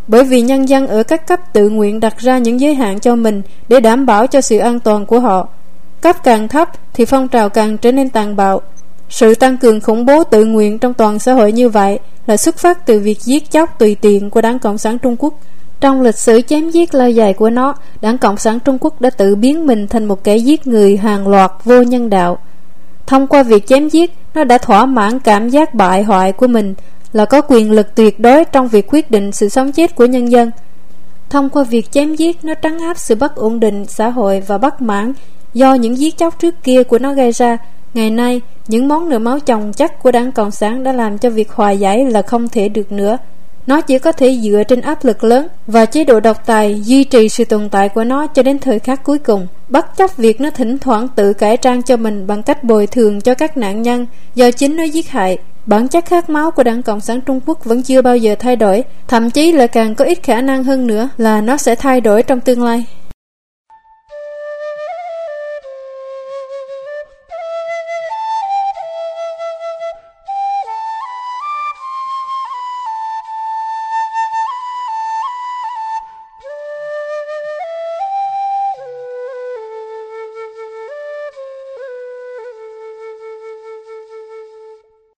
bởi vì nhân dân ở các cấp tự nguyện đặt ra những giới hạn cho mình để đảm bảo cho sự an toàn của họ. Cấp càng thấp thì phong trào càng trở nên tàn bạo. Sự tăng cường khủng bố tự nguyện trong toàn xã hội như vậy là xuất phát từ việc giết chóc tùy tiện của Đảng Cộng sản Trung Quốc. Trong lịch sử chém giết lâu dài của nó, Đảng Cộng sản Trung Quốc đã tự biến mình thành một kẻ giết người hàng loạt vô nhân đạo. Thông qua việc chém giết, nó đã thỏa mãn cảm giác bại hoại của mình là có quyền lực tuyệt đối trong việc quyết định sự sống chết của nhân dân. Thông qua việc chém giết, nó trấn áp sự bất ổn định xã hội và bất mãn do những giết chóc trước kia của nó gây ra. Ngày nay, những món nợ máu chồng chất của đảng Cộng sản đã làm cho việc hòa giải là không thể được nữa. Nó chỉ có thể dựa trên áp lực lớn và chế độ độc tài duy trì sự tồn tại của nó cho đến thời khắc cuối cùng, bất chấp việc nó thỉnh thoảng tự cải trang cho mình bằng cách bồi thường cho các nạn nhân do chính nó giết hại. Bản chất khát máu của Đảng Cộng sản Trung Quốc vẫn chưa bao giờ thay đổi, thậm chí là càng có ít khả năng hơn nữa là nó sẽ thay đổi trong tương lai.